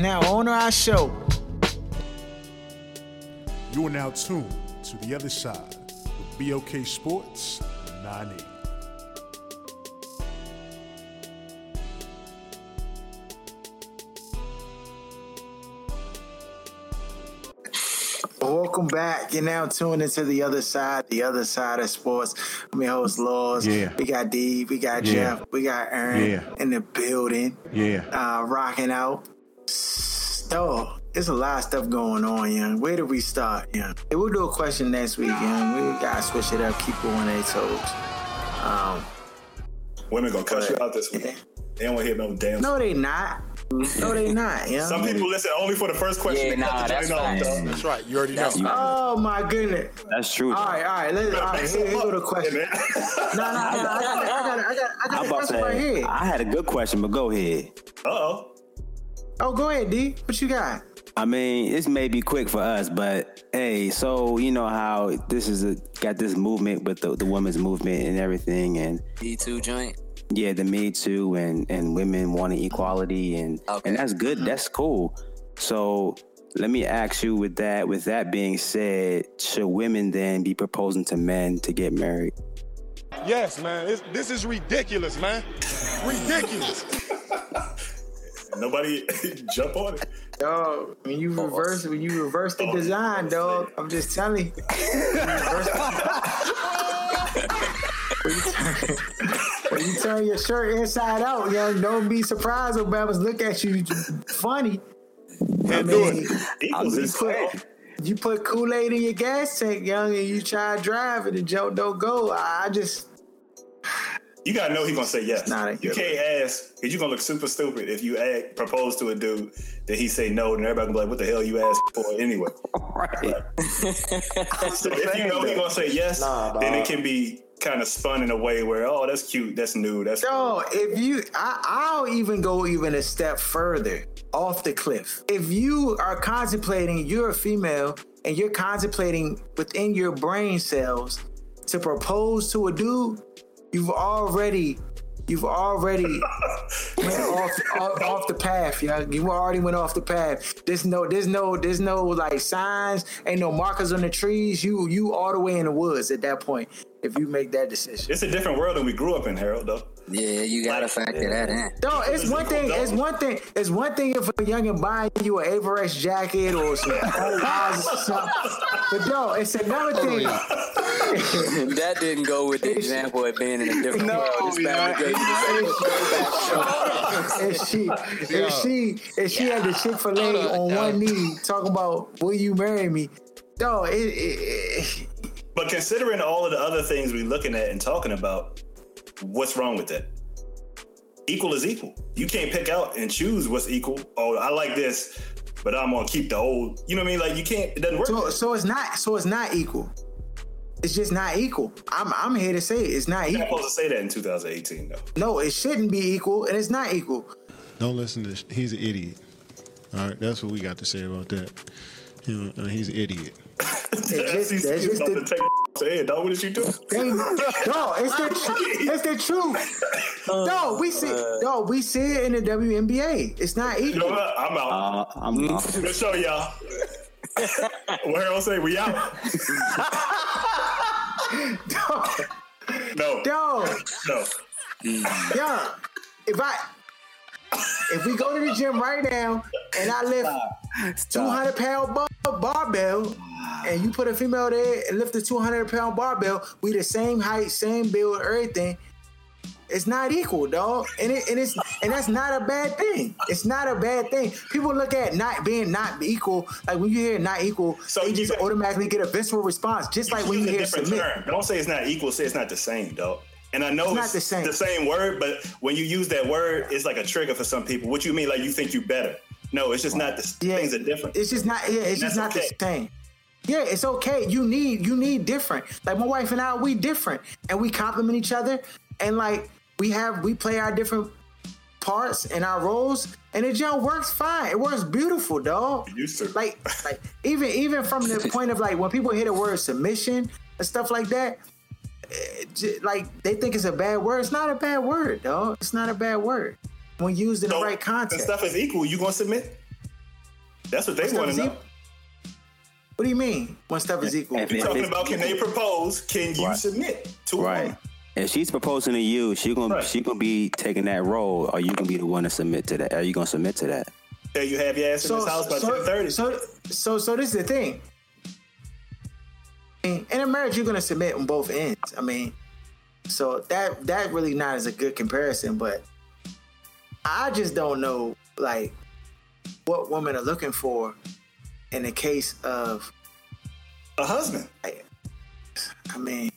Now, on our show. You are now tuned to the other side with BOK Sports 980. Welcome back. You're now tuned into the other side, the other side of sports. I'm your host, Laws. Yeah. We got D, we got Yeah. Jeff, we got Aaron Yeah. in the building, Yeah. uh, rocking out. Oh, there's a lot of stuff going on, young. Where do we start, young? Hey, we'll do a question next week, young. We gotta switch it up, keep it on their toes. Um, Women gonna cut you out this week. They don't want to hear no damn. no, they not. No, they not, young. Some people listen only for the first question. Yeah, nah, that's joint off, facts. dog. That's right. You already know. That's Oh my goodness. That's true. All right, all right. Let's, all right here, here go the question. Yeah, No, no, no. I got, I got, I got, I got I'm the about to question right here. I had a good question, but go ahead. Uh oh. Oh, go ahead, D. What you got? I mean, this may be quick for us, but hey, so you know how this is a, got this movement with the, the women's movement and everything, and D2 joint. yeah, the Me Too and and women wanting equality, and Okay. and that's good. That's cool. So let me ask you, with that, with that being said, should women then be proposing to men to get married? Yes, man. It's, this is ridiculous, man. Ridiculous. Nobody jump on it. Dog, when you reverse when you reverse the design, dog, I'm just telling you. When, you turn, when you turn your shirt inside out, young, don't be surprised Babas look at you funny. I mean, you put, you put Kool-Aid in your gas tank, young, and you try to drive it and joke don't go. I just You gotta know he's gonna say yes. Nah, they you can't ask because you're gonna look super stupid if you ask, propose to a dude that he say no, and everybody gonna be like, "What the hell you asked for anyway?" Right. So if you know he's gonna say yes, Nah, then it can be kind of spun in a way where, "Oh, that's cute, that's new, that's." Yo, if you, I, I'll even go even a step further off the cliff. If you are contemplating, you're a female, and you're contemplating within your brain cells to propose to a dude, you've already, you've already went off, off off the path. Yeah, you already went off the path. There's no, there's no, there's no like signs, ain't no markers on the trees. You, you all the way in the woods at that point. If you make that decision. It's a different world than we grew up in, Harold. Though. Yeah, you gotta factor that in. No, it's one thing. It's one thing. It's one thing if a youngin buying you an Avirex jacket or some houses or something. But no, it's another oh, thing. that didn't go with the example of being in a different No, world. This fabrication If she, if she, if she had the Chick Fil A on one knee talking about "Will you marry me?" No, it, it, But considering all of the other things we're looking at and talking about, what's wrong with that? Equal is equal. You can't pick out and choose what's equal. Oh, I like this, but I'm gonna keep the old. You know what I mean? Like you can't. It doesn't work. so so it's not so it's not equal. It's just not equal. I'm I'm here to say it. it's not You're not equal. supposed to say that in 2018, though. No, it shouldn't be equal, and it's not equal. Don't listen to this. He's an idiot. All right, that's what we got to say about that. You know, uh, he's an idiot. It's just, that's just about the, to take to head, dog. What did you do? They, no, it's the it's the truth. No, we see no, we see it in the WNBA. It's not You know equal. what? I'm out. Uh, I'm off. Good show, y'all. what Harold say? We out? No, No, no. yeah. If I if we go to the gym right now and I lift two hundred pound bar- barbell and you put a female there and lift a two hundred pound barbell, we the same height, same build, everything. It's not equal, dog, and it, and it's and that's not a bad thing. It's not a bad thing. People look at not being not equal, like when you hear not equal, So they you just said- automatically get a visceral response, just like when you hear different submit. term. Don't say it's not equal. Say it's not the same, dog. And I know It's it's, not the same. word, but when you use that word, it's like a trigger for some people. What you mean? Like you think you better? No, it's just not the Yeah, things are different. It's just not. Yeah, it's just not okay. the same. Yeah, it's okay. You need you need different. Like my wife and I, we different, and we complement each other, and like we have we play our different parts and our roles, and it just works fine. It works beautiful, dog. used to. Like like even even from the point of like when people hear the word submission and stuff like that. Like they think it's a bad word. It's not a bad word, dog. It's not a bad word when used in So, the right context. stuff is equal, you gonna submit? That's what they want to know. equal. What do you mean when stuff is equal? If- You're if talking about can they propose? Can you Right. submit to a Right. woman? If she's proposing to you, she gonna Right. she gonna be taking that role, or you gonna be the one to submit to that? Are you gonna submit to that? Tell you have your ass in this house by ten thirty. So, so, so this is the thing. In a marriage, you're gonna submit on both ends. I mean, so that that really not is a good comparison, but I just don't know like what women are looking for in the case of. a husband. I mean,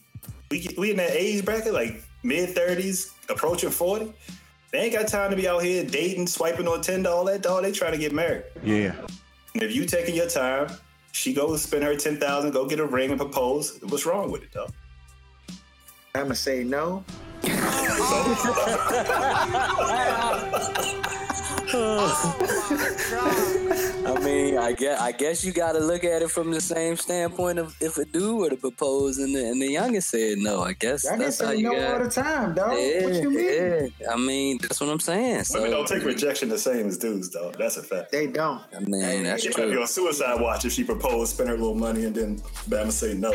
We we in that age bracket, like mid thirties, approaching forty. They ain't got time to be out here dating, swiping on Tinder, all that. Dog, they trying to get married. Yeah. And if you taking your time, she goes spend her ten thousand, go get a ring and propose. What's wrong with it, though? I'm gonna say no. Oh, oh I mean, I guess I guess you got to look at it from the same standpoint of if a dude were to propose and the, and the youngest said no. I guess I can that's how say you no got. all the time, dog. yeah, what you mean? yeah. I mean, that's what I'm saying. So Women don't take rejection the same as dudes, though. That's a fact. They don't. I mean, that's She might be on suicide watch if she proposed, spend her little money, and then Bama say no.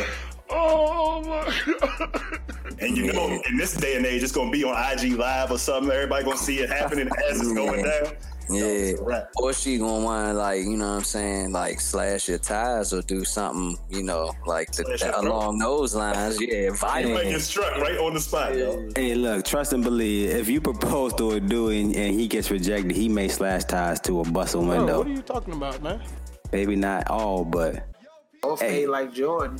Oh my god. And you know, in this day and age, it's gonna be on IG Live or something. Everybody gonna see it happening as it's going down. Yeah. It's a wrap. Or she gonna want to like, you know what I'm saying, like slash your ties or do something, you know, like the, Slash your throat. along those lines. Yeah, You might get struck right on the spot, yo. Hey, look, trust and believe. If you propose to a dude and, and he gets rejected, he may slash ties to a bustle Bro, window. what are you talking about, man? Maybe not all, but Both Hey. hey. like Jordan.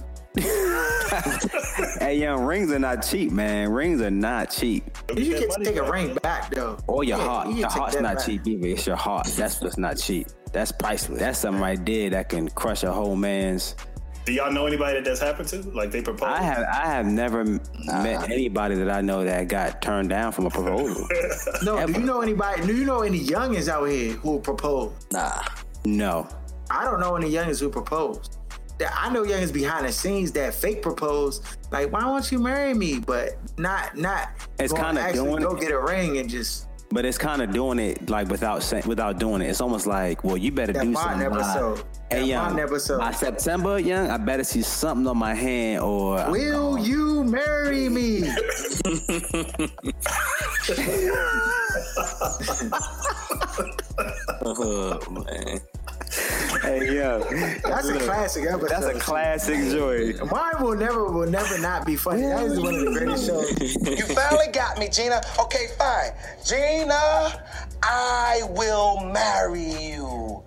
Hey, young rings are not cheap, man. Rings are not cheap. You That can money take a ring back though. Or your Yeah, heart. you can Your heart's not back. cheap either. It's your heart. That's what's not cheap. That's priceless. That's something right there that can crush a whole man's. Do y'all know anybody that that's happened to? Like they proposed? I have I have never m met anybody that I know that got turned down from a proposal. No, do you know anybody? Do you know any youngins out here who propose? Nah. no. I don't know any youngins who propose. That I know youngins behind the scenes that fake propose. Like, why won't you marry me? But not not. It's kinda actually doing go it. get a ring and just But it's kind of doing it like without saying, without doing it. It's almost like, well, you better That do Bond something. by- episode. Hey, That young, Bond episode. by September, young, I better see something on my hand or. will you marry me? Oh man. Hey, yo, That's a classic episode. that's a classic joy. Mine will never will never not be funny. That is one of the greatest shows. You finally got me, Gina. Okay, fine. Gina, I will marry you.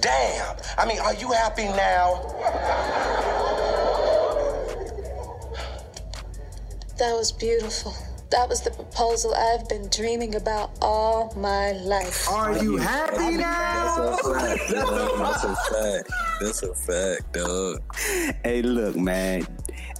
Damn. I mean, are you happy now? That was beautiful. That was the proposal I've been dreaming about all my life. Are you happy now? That's a fact, dog. That's a fact. That's a fact, dog. Hey, look, man.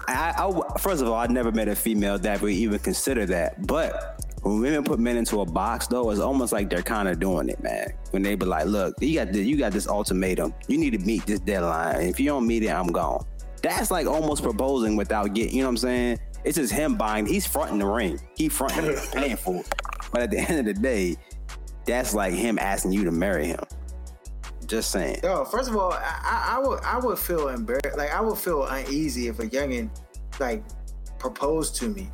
I, I- first of all, I never met a female that would even consider that. But when women put men into a box, though, it's almost like they're kind of doing it, man. When they be like, "Look, you got this, you got this ultimatum. You need to meet this deadline. If you don't meet it, I'm gone." That's like almost proposing without getting. You know what I'm saying? It's just him buying. He's fronting the ring. He fronting it, paying for it. But at the end of the day, that's like him asking you to marry him. Just saying. Yo, first of all, I, I, I would I would feel embarrassed. Like I would feel uneasy if a youngin like proposed to me.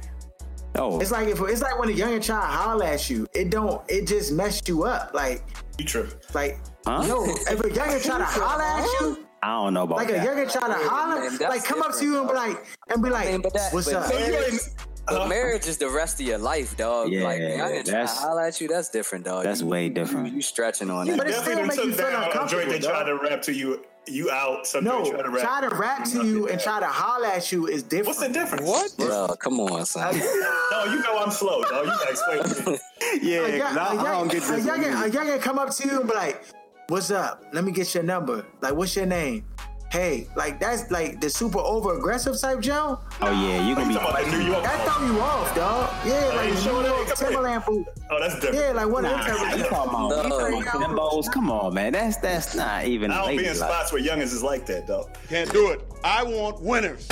Oh, It's like if it's like when a youngin try to holler at you, it don't it just messed you up. Like You tripping? like Huh? no, if a youngin try to holler at you, I don't know about like a that. youngin try to holler, man, like come up to you and be like and be like, mean, but that- what's but up? So you ain't. But Uh, marriage is the rest of your life, dog. Yeah, like, man, I didn't to holler at you. That's different, dog. That's you, way different. You, stretching on Yeah, that. but it definitely still make you took feel down a uncomfortable, that tried dog. to rap to you. You out. Something No, try to rap. try to rap to you and try to holler at you is different. What's the difference? What? Bro, come on, son. No, you know I'm slow, dog. You gotta explain to me. Yeah, a, young, 'cause I, a, I don't young, get a, this. youngin, a youngin come up to you and be like, what's up? Let me get your number. Like, what's your name? Hey, like that's like the super over aggressive type Joe. Oh yeah, you gonna be talking about New York That throw you off, dog. Yeah, like ain't New. York Timberland boot. Oh, that's different. Yeah, like one of Nah, them you talking about, you talking about Timbos? Come on, man. That's that's not even. I don't be in spots where youngins is like that, though. Can't do it. I want winners.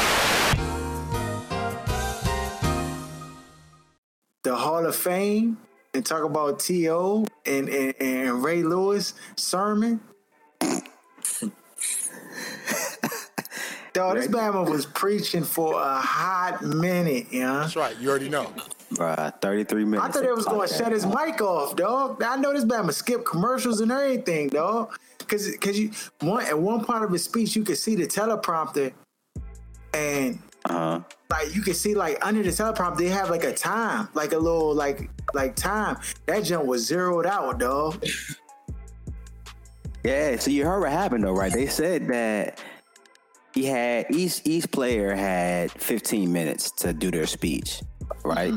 the Hall of Fame and talk about T.O. and, and, and Ray Lewis sermon. Dog, this Bama was preaching for a hot minute, yeah. That's right. You already know. Bruh, 33 minutes. I thought they was going to shut his mic off, dog. I know this Bama skip commercials and everything, dog. Cause, cause you one at one part of his speech, you could see the teleprompter, and Uh-huh. like you can see like under the teleprompter, they have like a time, like a little like like time. That jump was zeroed out, dog. Yeah, so you heard what happened though, right? They said that he had each each player had 15 minutes to do their speech, right?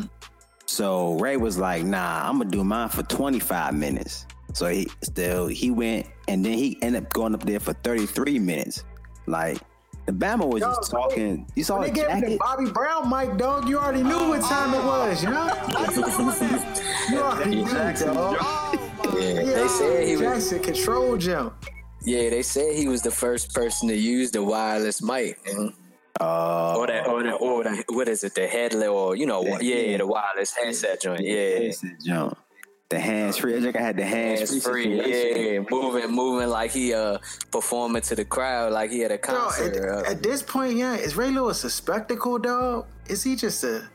So Ray was like, "Nah, I'm gonna do mine for 25 minutes." So he still he went and then he ended up going up there for 33 minutes. Like the Bama was just talking. You saw When the they gave the. Bobby Brown mic, dog, you already knew what time it was, you know? you already knew, dog. Yeah, they said he was. Jackson control jump. Yeah, they said he was the first person to use the wireless mic. man. Uh, or that, or that, or that, what is it? The headlet, or you know, yeah, the wireless headset joint. Yeah, headset jump. The hands free. I think I had the hands, hands free. situation. Yeah, moving, moving like he uh performing to the crowd, like he had a Yo, concert. at, uh, at this point, yeah, is Ray Lewis a spectacle, dog? Is he just a?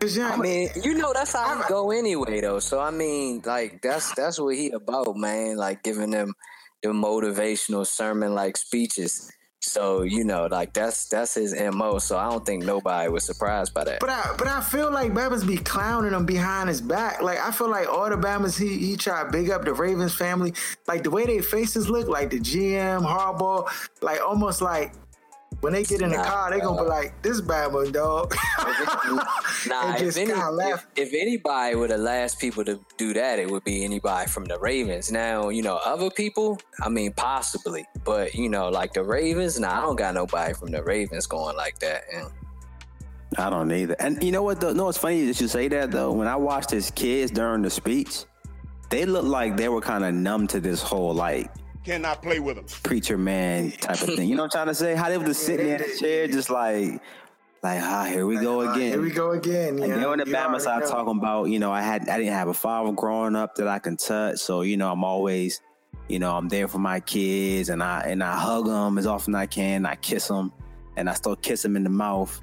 Cause yeah, I mean, you know that's how I, he go anyway, though. So I mean, like that's that's what he about, man. Like giving them the motivational sermon like speeches. So you know, like that's that's his mo. So I don't think nobody was surprised by that. But I but I feel like Bama's be clowning him behind his back. Like I feel like all the Bama's he he try big up the Ravens family. Like the way their faces look, like the GM, Harbaugh, like almost like when they get in the Nah, car, they gonna be like, "This Bama dog." Nah, if, any, if, if anybody were the last people to do that, it would be anybody from the Ravens. Now, you know, other people, I mean, possibly, but you know, like the Ravens, nah, I don't got nobody from the Ravens going like that. And I don't either. And you know what? Though? No, it's funny that you say that though. When I watched his kids during the speech, they looked like they were kind of numb to this whole like Cannot play with them. preacher man type of thing. You know what I'm trying to say? How they were just sitting there in the chair, just like, like, ah, here we go again. Here we go again. And yeah. then when the You Bama already started talking about, you know, I had I didn't have a father growing up that I can touch, so you know, I'm always, you know, I'm there for my kids, and I and I hug them as often as I can. I kiss them, and I still kiss them in the mouth.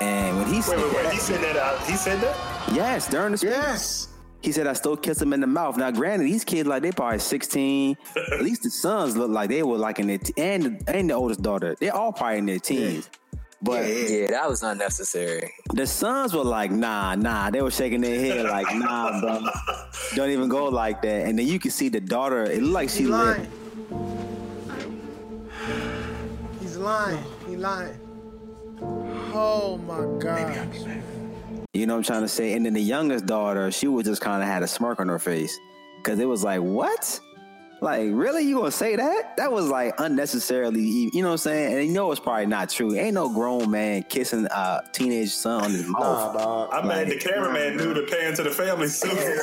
And when he said Wait, wait, wait. that, He said that. Out, he said that. yes, during the speech, Yes. He said I still kiss them in the mouth. Now, granted, these kids like they probably 16. At least the sons look like they were like in their t- and and the oldest daughter, they're all probably in their teens. But yeah, that was unnecessary. the sons were like, nah, nah. They were shaking their head like, nah, bro. Don't even go like that. And then you can see the daughter, it looked like she He lived. lying. He's lying. He lying. Oh my god. You know what I'm trying to say? And then the youngest daughter, she was just kind of had a smirk on her face. Cause it was like, what? Like, really? You gonna say that? That was like unnecessarily, e- you know what I'm saying? And you know it's probably not true. Ain't no grown man kissing a teenage son on his mouth. I mean, the cameraman knew to pan to the family soon. as he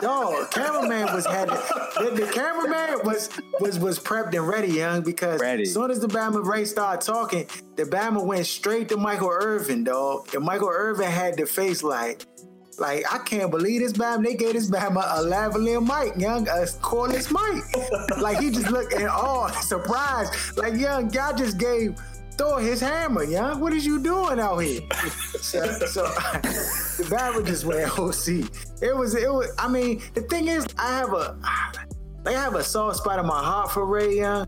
said cameraman was had the, the cameraman was was was prepped and ready, young, because Ready. as soon as the Bama Ray started talking, the Bama went straight to Michael Irvin, dog. And Michael Irvin had the face like, like I can't believe this Bama. They gave this Bama a lavalier mic, young, a cordless mic. like he just looked in awe, surprised. Like young, y'all just gave. Thor his hammer, young. What is you doing out here? so, so the Bama just went OC. It was, it was. I mean, the thing is, I have a, like, I have a soft spot in my heart for Ray Young.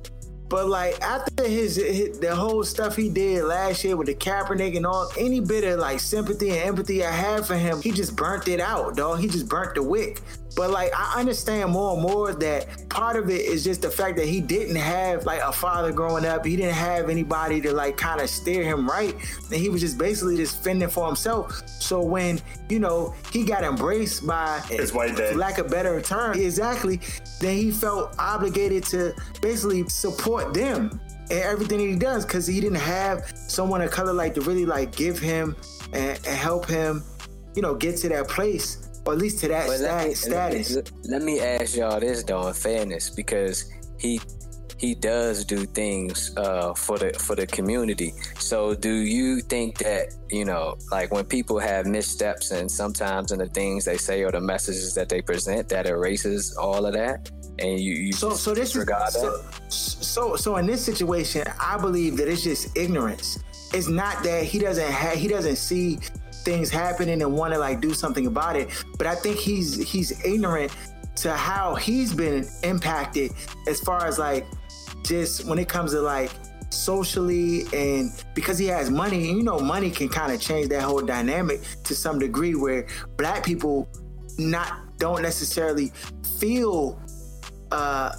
But like after his, his the whole stuff he did last year with the Kaepernick and all, any bit of like sympathy and empathy I had for him, he just burnt it out, dog. He just burnt the wick. But like I understand more and more that part of it is just the fact that he didn't have like a father growing up. He didn't have anybody to like kind of steer him right. And he was just basically just fending for himself. So when, you know, he got embraced by His white dad. lack of better term, exactly, then he felt obligated to basically support them and everything that he does because he didn't have someone of color like to really like give him and, and help him, you know, get to that place or at least to that But let me, stat, let, me, status. let me ask y'all this though, in fairness, because he he does do things uh, for the for the community. So, do you think that you know, like when people have missteps and sometimes in the things they say or the messages that they present, that erases all of that, and you you So, so this is so, that? so, so in this situation, I believe that it's just ignorance. It's not that he doesn't have, he doesn't see things happening and want to like do something about it. But I think he's he's ignorant to how he's been impacted as far as like just when it comes to like socially and because he has money, and you know, money can kind of change that whole dynamic to some degree where black people not don't necessarily feel uh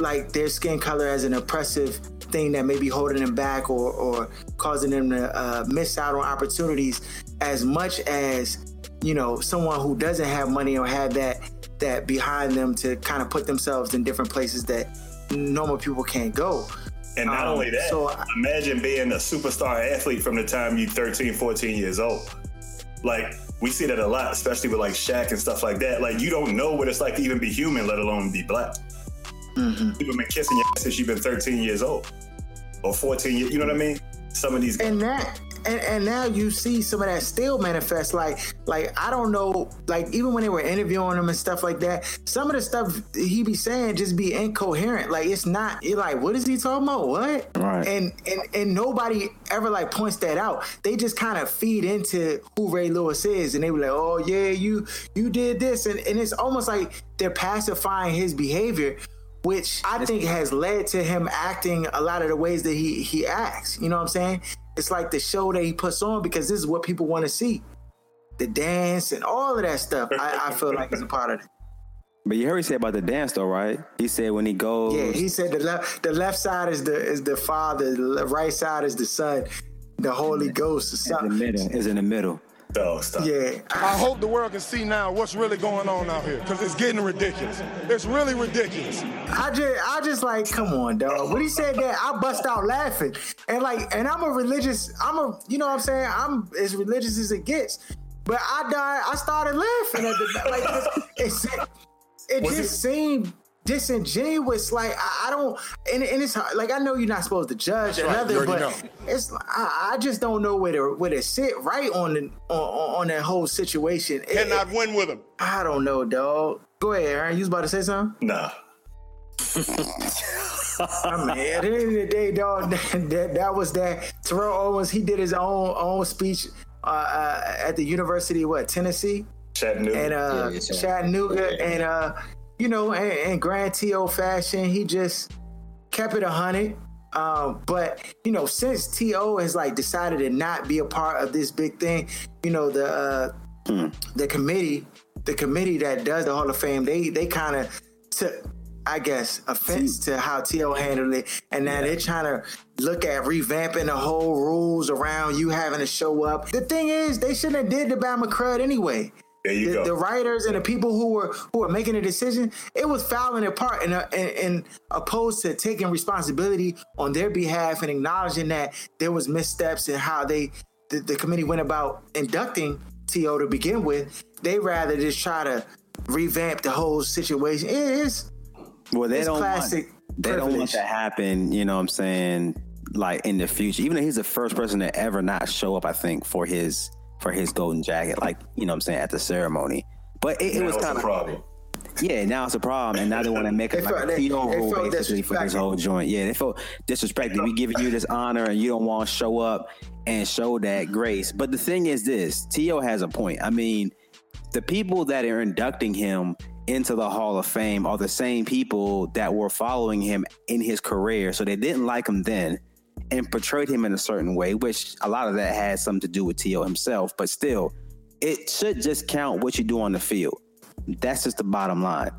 like their skin color as an oppressive thing that may be holding them back or, or causing them to uh, miss out on opportunities as much as you know someone who doesn't have money or have that that behind them to kind of put themselves in different places that normal people can't go And not Um, only that, so imagine being a superstar athlete from the time you're 13, 14 years old. Like, we see that a lot, especially with like Shaq and stuff like that. Like, you don't know what it's like to even be human, let alone be black. Mm-hmm. People been kissing your ass since you've been 13 years old or 14 years. You know what I mean? Some of these and that and, and now you see some of that still manifest like like i don't know like even when they were interviewing him and stuff like that some of the stuff he be saying just be incoherent like it's not you're like what is he talking about what Right. and and and nobody ever like points that out they just kind of feed into who ray lewis is and they were like oh yeah you you did this and, and it's almost like they're pacifying his behavior which I think has led to him acting a lot of the ways that he he acts. You know what I'm saying? It's like the show that he puts on because this is what people want to see. The dance and all of that stuff. I, I feel like is a part of it. But you heard he say about the dance though, right? He said when he goes, Yeah, he said the left the left side is the is the father, the right side is the son, the Holy Ghost or is in the middle. Is in the middle. Oh, stop. Yeah, I hope the world can see now what's really going on out here, because it's getting ridiculous. It's really ridiculous. I just, I just like, come on, dog. When he said that, I bust out laughing, and like, and I'm a religious, I'm a, you know what I'm saying? I'm as religious as it gets, but I died, I started laughing at the, like, it's, it, it just it- seemed disingenuous. Like, I, I don't, and, and it's hard- like, I know you're not supposed to judge That's right, another, you but know. it's, I, I just don't know where to, where to sit right on the, on, on that whole situation. It- Cannot win with him. I don't know, dog. Go ahead, Aaron. You was about to say something? Nah. I mean, at the end of the day, dog, that, that, that was that. Terrell Owens, he did his own own speech uh, uh, at the University of what Tennessee Chattanooga. and uh, Yeah, yeah, Chattanooga, and uh, you know, in, in Grand T.O. fashion, he just kept it a hundred. Um, but you know, since T.O. has like decided to not be a part of this big thing, you know, the uh, the committee, the committee that does the Hall of Fame, they they kind of took, I guess, offense to how T.O. handled it, and now they're trying to look at revamping the whole rules around you having to show up. The thing is, they shouldn't have did the Bama crud anyway there you the, go. the writers and the people who were who were making the decision, it was fouling their part and, uh, and, and opposed to taking responsibility on their behalf and acknowledging that there was missteps in how they the, the committee went about inducting T.O. to begin with. They rather just try to revamp the whole situation. It is Well, they It's don't classic want, they don't want privilege. to happen. You know what I'm saying? Like in the future, even though he's the first person to ever not show up, I think for his for his golden jacket, like you know what I'm saying at the ceremony. But it, it was kind of problem. yeah. Now it's a problem, and now they want to make it They like felt- a they- rule basically for this whole joint. Yeah, they felt disrespected. We giving you this honor, and you don't want to show up and show that grace. But the thing is, this T.O. has a point. I mean, the people that are inducting him into the Hall of Fame are the same people that were following him in his career. So they didn't like him then and portrayed him in a certain way, which a lot of that has something to do with T.O. himself. But still, it should just count what you do on the field. That's just the bottom line.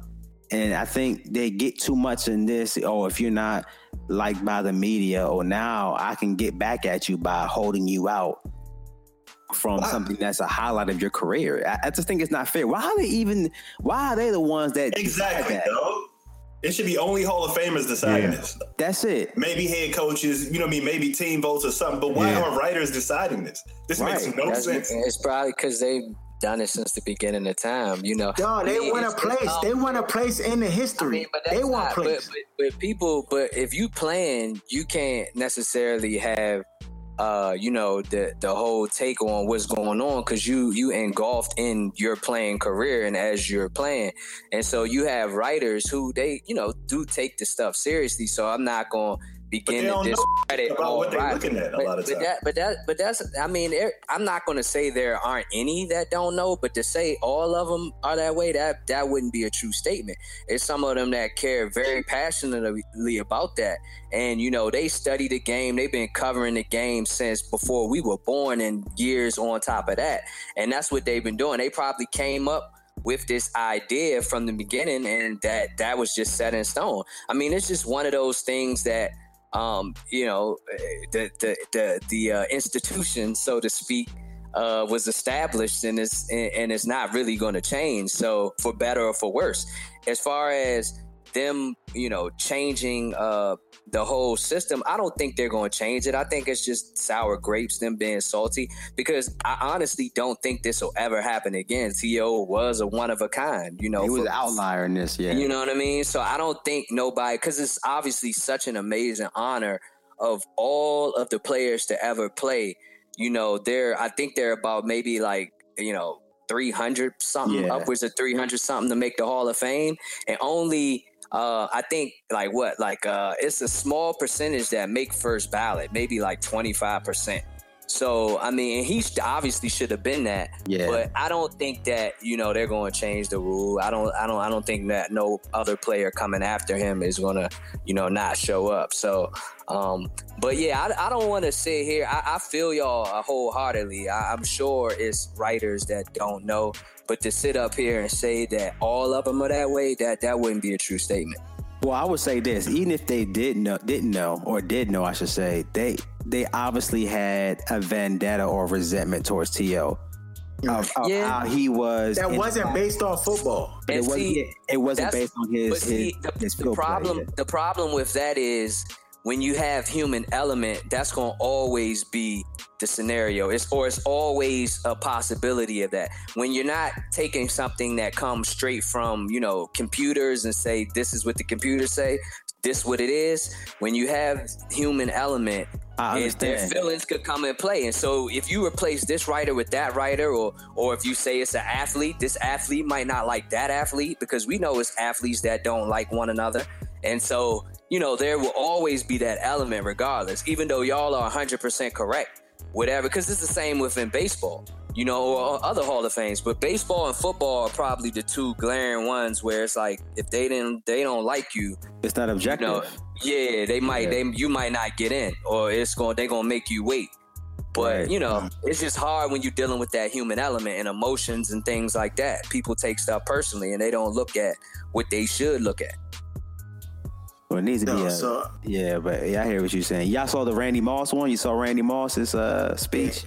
And I think they get too much in this. Oh, if you're not liked by the media, or now I can get back at you by holding you out from something that's a highlight of your career. I, I just think it's not fair. Why are they even? Why are they the ones that Exactly, that? Dog. It should be only Hall of Famers deciding Yeah. this. That's it. Maybe head coaches, you know what I mean? Maybe team votes or something. But why Yeah. are writers deciding this? This makes no That's- sense. it's probably because they've done it since the beginning of time. You know, Dog, they I mean, want a place. um, They want a place in the I history. mean, they want not, place. But, but, but people, but if you plan, you can't necessarily have, uh, you know, the the whole take on what's going on because you you engulfed in your playing career and as you're playing, and so you have writers who they you know do take the stuff seriously. So I'm not to begin they to don't know discredit about all what they're looking at a but, lot of but times. that, but that, but that's. I mean, there, I'm not going to say there aren't any that don't know, but to say all of them are that way, that that wouldn't be a true statement. It's some of them that care very passionately about that, and you know they study the game. They've been covering the game since before we were born, and years on top of that, and that's what they've been doing. They probably came up with this idea from the beginning and that that was just set in stone i mean it's just one of those things that um you know the the the, the uh, institution so to speak uh, was established and it's and, it's not really going to change so for better or for worse. As far as them you know changing uh the whole system i don't think they're going to change it i think it's just sour grapes them being salty because i honestly don't think this will ever happen again T.O. was a one of a kind you know He was for- an outlier in this, yeah. you know what I mean? So I don't think nobody, because it's obviously such an amazing honor of all of the players to ever play. You know, they're, I think they're about maybe like, you know, 300 something, Yeah. upwards of 300 something to make the Hall of Fame. And only, uh, I think like what, like, uh, it's a small percentage that make first ballot, maybe like 25%. So I mean, he obviously should have been that, Yeah. but I don't think that you know they're going to change the rule. I don't, I don't, I don't think that no other player coming after him is going to, you know, not show up. So, um, but yeah, I, I don't want to sit here. I, I feel y'all uh, wholeheartedly. I, I'm sure it's writers that don't know, but to sit up here and say that all of them are that way, that that wouldn't be a true statement. Well, I would say this: even if they did know, didn't know, or did know, I should say, they they obviously had a vendetta or resentment towards To. Of, of Yeah. how he was. that wasn't based on football. but it And wasn't. it wasn't based on his But see, his, the, his the field play, problem yeah. the problem with that is when you have human element, that's going to always be the scenario. It's or it's always a possibility of that. When you're not taking something that comes straight from you know computers and say this is what the computers say, this what it is. When you have human element, their feelings could come and play. And so if you replace this writer with that writer, or or if you say it's an athlete, this athlete might not like that athlete because we know it's athletes that don't like one another. And so, you know, there will always be that element regardless, even though y'all are 100% correct, whatever, because it's the same within baseball, you know, or other Hall of Fames. But baseball and football are probably the two glaring ones where it's like, if they didn't, they don't like you, It's not objective. no, yeah, they might Yeah. they you might not get in, or it's going they're gonna make you wait. But Right. you know, it's just hard when you're dealing with that human element and emotions and things like that. People take stuff personally and they don't look at what they should look at. Well, it needs to be a, so yeah, but yeah, I hear what you're saying. Y'all saw the Randy Moss one. You saw Randy Moss's uh, speech.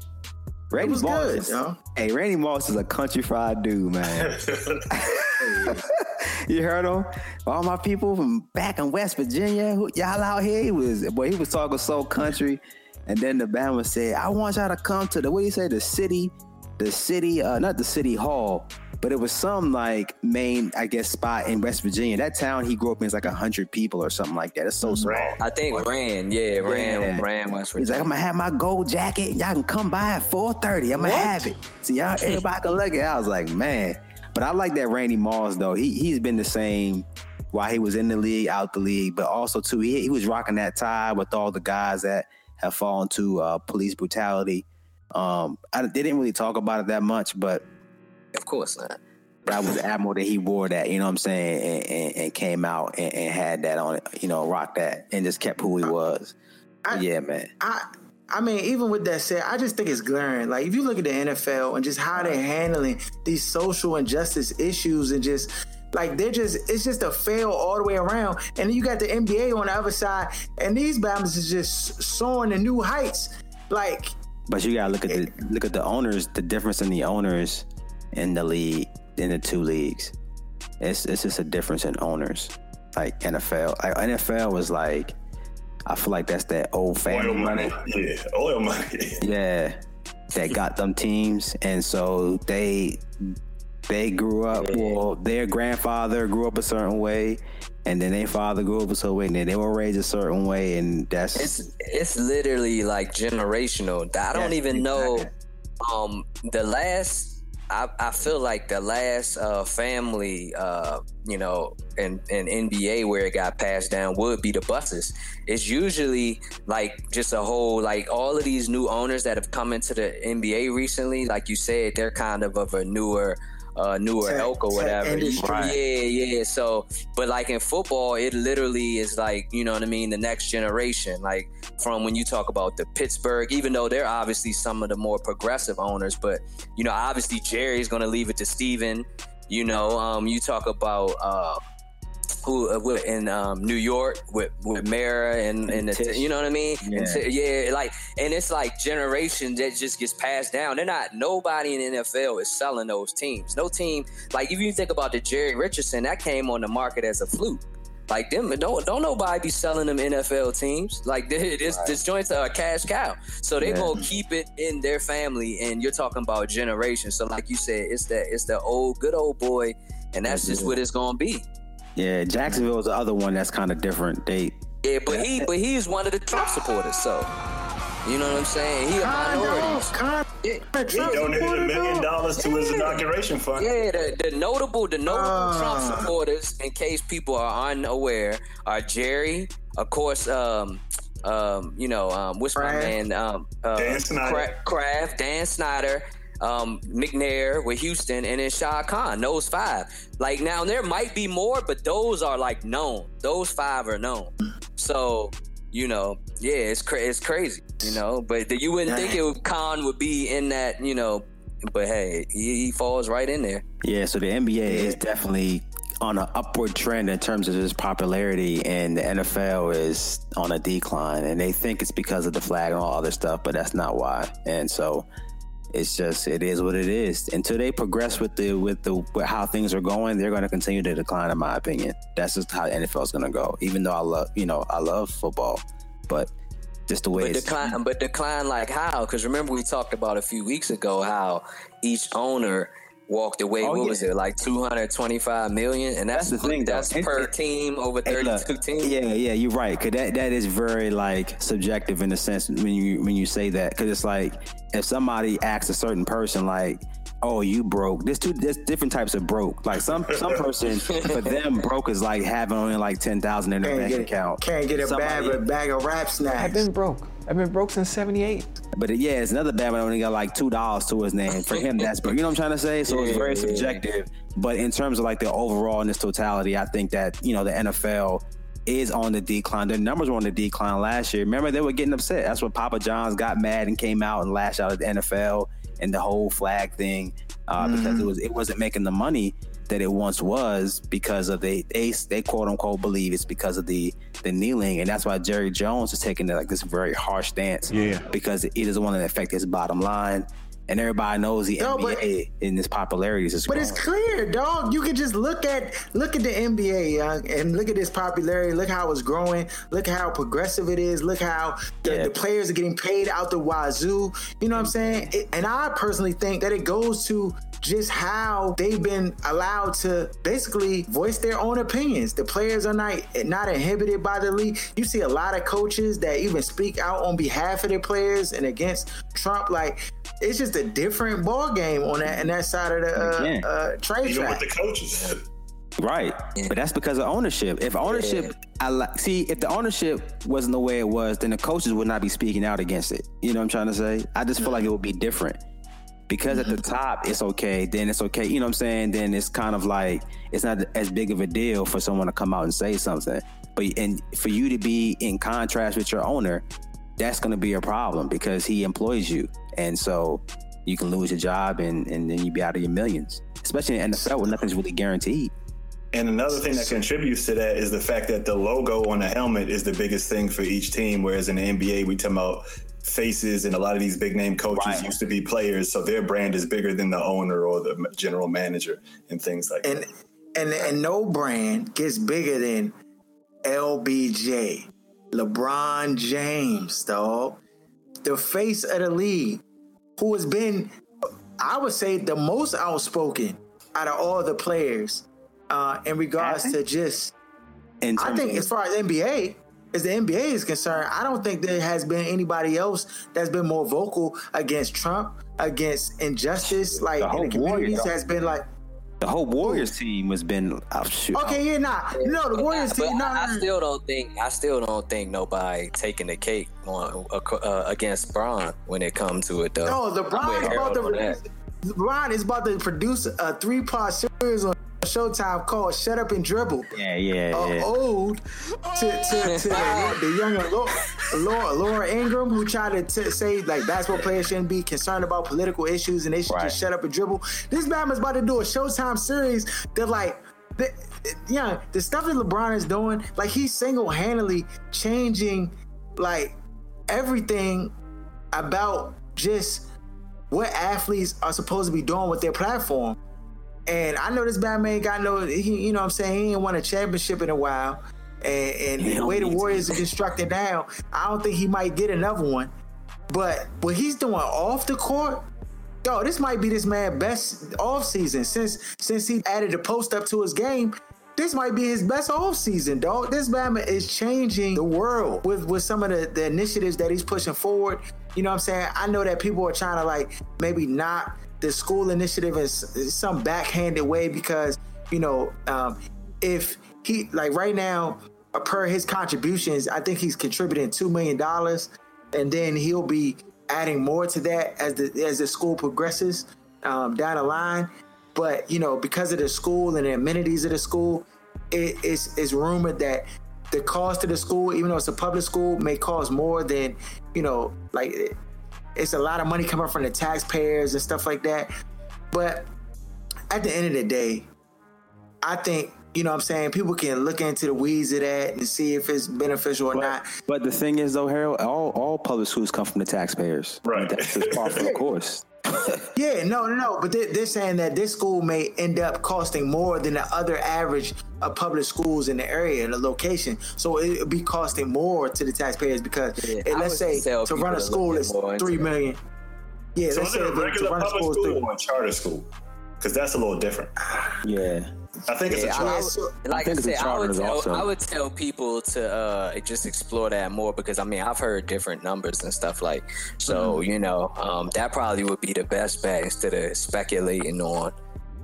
Randy Moss good, is, yo. hey, Randy Moss is a country fried dude, man. you heard him? All my people from back in West Virginia, who, y'all out here. He was boy, he was talking so country. And then the Bama said, I want y'all to come to the what do you say, the city, the city, uh, not the city hall, but it was some like main, I guess, spot in West Virginia. That town he grew up in is like a hundred people or something like that. It's so small. I think Rand, yeah, Rand, Yeah. Rand West Virginia. He's like, I'm gonna have my gold jacket. Y'all can come by at 4:30. I'm gonna have it. See, y'all, everybody can look at it. I was like, man. But I like that Randy Moss though. He he's been the same while he was in the league, out the league, but also too, he, he was rocking that tie with all the guys that have fallen to uh, police brutality. Um, I, they didn't really talk about it that much, but Of course not. that was admirable that he wore that. You know what I'm saying? And, and, and came out and, and had that on. You know, rock that and just kept who he was. I- yeah, man. I I mean, even with that said, I just think it's glaring. Like if you look at the NFL and just how they're handling these social injustice issues and just like they're just it's just a fail all the way around. And then you got the NBA on the other side, and these Bama's is just soaring to new heights. Like But you gotta look at the look at the owners, the difference in the owners in the league, in the two leagues. It's it's just a difference in owners. Like NFL. Like NFL was like I feel like that's that old family Oil money. money. Yeah, oil money. Yeah. That got them teams. And so they they grew up well, their grandfather grew up a certain way and then their father grew up a certain way, and then they were raised a certain way, and that's It's it's literally like generational. I don't Yes, even know. Um, the last I, I feel like the last uh, family, uh, you know, in, in NBA where it got passed down would be the Busses. It's usually like just a whole like all of these new owners that have come into the NBA recently. Like you said, they're kind of of a newer. Uh, newer Tech- elk or whatever. industry. Yeah, yeah. So, but like in football, it literally is like you know what I mean. The next generation, like from when you talk about the Pittsburgh, even though they're obviously some of the more progressive owners, but you know, obviously Jerry's going to leave it to Steven. You know, um, you talk about uh, who uh, in um, New York with with Mara and and the, you know what I mean? And Yeah. Ti- yeah, like and it's like generation that just gets passed down. They're not nobody in the NFL is selling those teams. No team like if you think about the Jerry Richardson that came on the market as a fluke. Like them, don't don't nobody be selling them NFL teams. Like this, this joint's a cash cow. So they Yeah. gonna keep it in their family, and you're talking about generations. So like you said, it's that it's the old good old boy, and that's just what it's gonna be. Yeah. Jacksonville is the other one that's kind of different. They Yeah, but he but he's one of the Trump supporters. So you know what I'm saying? He a minority. Con, Yeah. He donated a million dollars to his inauguration fund. Yeah, the, the notable, the notable Ah. Trump supporters, in case people are unaware, are Jerry, of course, um, um, you know, um, what's my man, um, uh, Dan Snyder. Cra- Kraft, Dan Snyder, um, McNair with Houston, and then Shad Khan. Those five. Like now, there might be more, but those are like known. Those five are known. So. You know, yeah, it's cra- it's crazy, you know. But you wouldn't think it would, Khan would be in that, you know. But hey, he, he falls right in there. Yeah, so the NBA is definitely on an upward trend in terms of its popularity, and the NFL is on a decline. And they think it's because of the flag and all other stuff, but that's not why. And so it's just it is what it is. Until they progress with the with the with how things are going, they're going to continue to decline, in my opinion. That's just how NFL is going to go. Even though I love you know I love football, but just the way But it's decline, but decline like how? Because remember we talked about a few weeks ago how each owner walked away. Oh, what yeah. was it like two hundred twenty-five million? And that's, That's the thing. That's It- per it- team over Hey, look, thirty-two teams. Yeah, yeah, you're right. Cause that, that is very like subjective in a sense when you when you say that. Cause it's like if somebody asks a certain person like, "Oh, you broke." There's two there's different types of broke. Like some some person for them broke is like having only like ten thousand in their can't bank get, account. can't get a bag, Somebody- a bag of rap snacks. I've been broke. I've been broke since '78. But yeah, it's another bad one only got like two dollars to his name. For him, that's broke. You know what I'm trying to say? So it's very subjective. But in terms of like the overall in this totality, I think that you know the NFL is on the decline. Their numbers were on the decline last year. Remember, they were getting upset. That's what Papa John's got mad and came out and lashed out at the NFL and the whole flag thing uh, because it was it wasn't making the money that it once was because of they they they quote unquote believe it's because of the the kneeling and that's why Jerry Jones is taking like this very harsh stance Yeah. because it doesn't want to affect his bottom line and everybody knows the No, but- NBA in its popularity is But growing. it's clear, dog. You can just look at look at the NBA young, and look at its popularity. Look how it's growing. Look how progressive it is. Look how the, Yeah. the players are getting paid out the wazoo. You know what I'm saying? It, and I personally think that it goes to just how they've been allowed to basically voice their own opinions. The players are not not inhibited by the league. You see a lot of coaches that even speak out on behalf of their players and against Trump. Like it's just a different ball game on that and that side of the Again. uh, uh, trade Even track. with the coaches. Right, but that's because of ownership. If ownership, I like see if the ownership wasn't the way it was, then the coaches would not be speaking out against it. You know what I'm trying to say? I just feel like it would be different because at the top it's okay. Then it's okay. You know what I'm saying? Then it's kind of like it's not as big of a deal for someone to come out and say something. But and for you to be in contrast with your owner, that's going to be a problem because he employs you, and so you can lose your job and and then you be out of your millions. Especially in the NFL, where nothing's really guaranteed. And another thing that contributes to that is the fact that the logo on the helmet is the biggest thing for each team. Whereas in the NBA, we talk about faces, and a lot of these big name coaches Right. used to be players, so their brand is bigger than the owner or the general manager and things like and that. and and no brand gets bigger than LBJ, LeBron James, dog, the face of the league, who has been, I would say, the most outspoken out of all the players uh, in regards to just. In I think of- as far as NBA, as the NBA is concerned, I don't think there has been anybody else that's been more vocal against Trump, against injustice, like The in whole the communities Warriors. has been like. The whole Warriors team has been oh, shoot. Okay, yeah, nah, no, the Warriors But team, no, I, I no, no. still don't think I still don't think nobody taking the cake on uh, against Braun when it comes to it though. No, I'm LeBron is about Harold on that. to LeBron is about to produce a three part series on Showtime called "Shut Up and Dribble." Yeah, yeah, A yeah. ode to, to, to the, the younger Laura, Laura, Laura Ingraham, who tried to t- say like basketball players shouldn't be concerned about political issues and they should Right. just shut up and dribble. This man is about to do a Showtime series that like. The, yeah, the stuff that LeBron is doing, like he's single-handedly changing, like everything about just what athletes are supposed to be doing with their platform. And I know this bad man got no, he, you know what I'm saying? He ain't won a championship in a while. And, and the way the need to. Warriors are constructed now, I don't think he might get another one. But what he's doing off the court, yo, this might be this man best off season since since he added the post up to his game. This might be his best off season, dog. This man is changing the world with with some of the, the initiatives that he's pushing forward. You know what I'm saying? I know that people are trying to like maybe knock the school initiative in some backhanded way because you know um, if he like right now uh, per his contributions, I think he's contributing two million dollars, and then he'll be adding more to that as the as the school progresses um, down the line. But you know, because of the school and the amenities of the school, it, it's it's rumored that the cost of the school, even though it's a public school, may cost more than you know, like it's a lot of money coming from the taxpayers and stuff like that. But at the end of the day, I think you know what I'm saying people can look into the weeds of that and see if it's beneficial or not. But the thing is, though, Harold, all all public schools come from the taxpayers. Right. That's just par for the course. Yeah, no, no, no. But they, they're saying that this school may end up costing more than the other average of public schools in the area and the location. So it'll be costing more to the taxpayers because Yeah, let's say to run a school is more into three it. million. Yeah, So let's say a to, to regular run a school is school or a charter school? Because that's a little different. Yeah. I think it's a Yeah, I would- like I, think it's a said, I would, tell, also. I would tell people to uh, just explore that more because I mean I've heard different numbers and stuff like so Mm-hmm. you know um, that probably would be the best bet instead of speculating on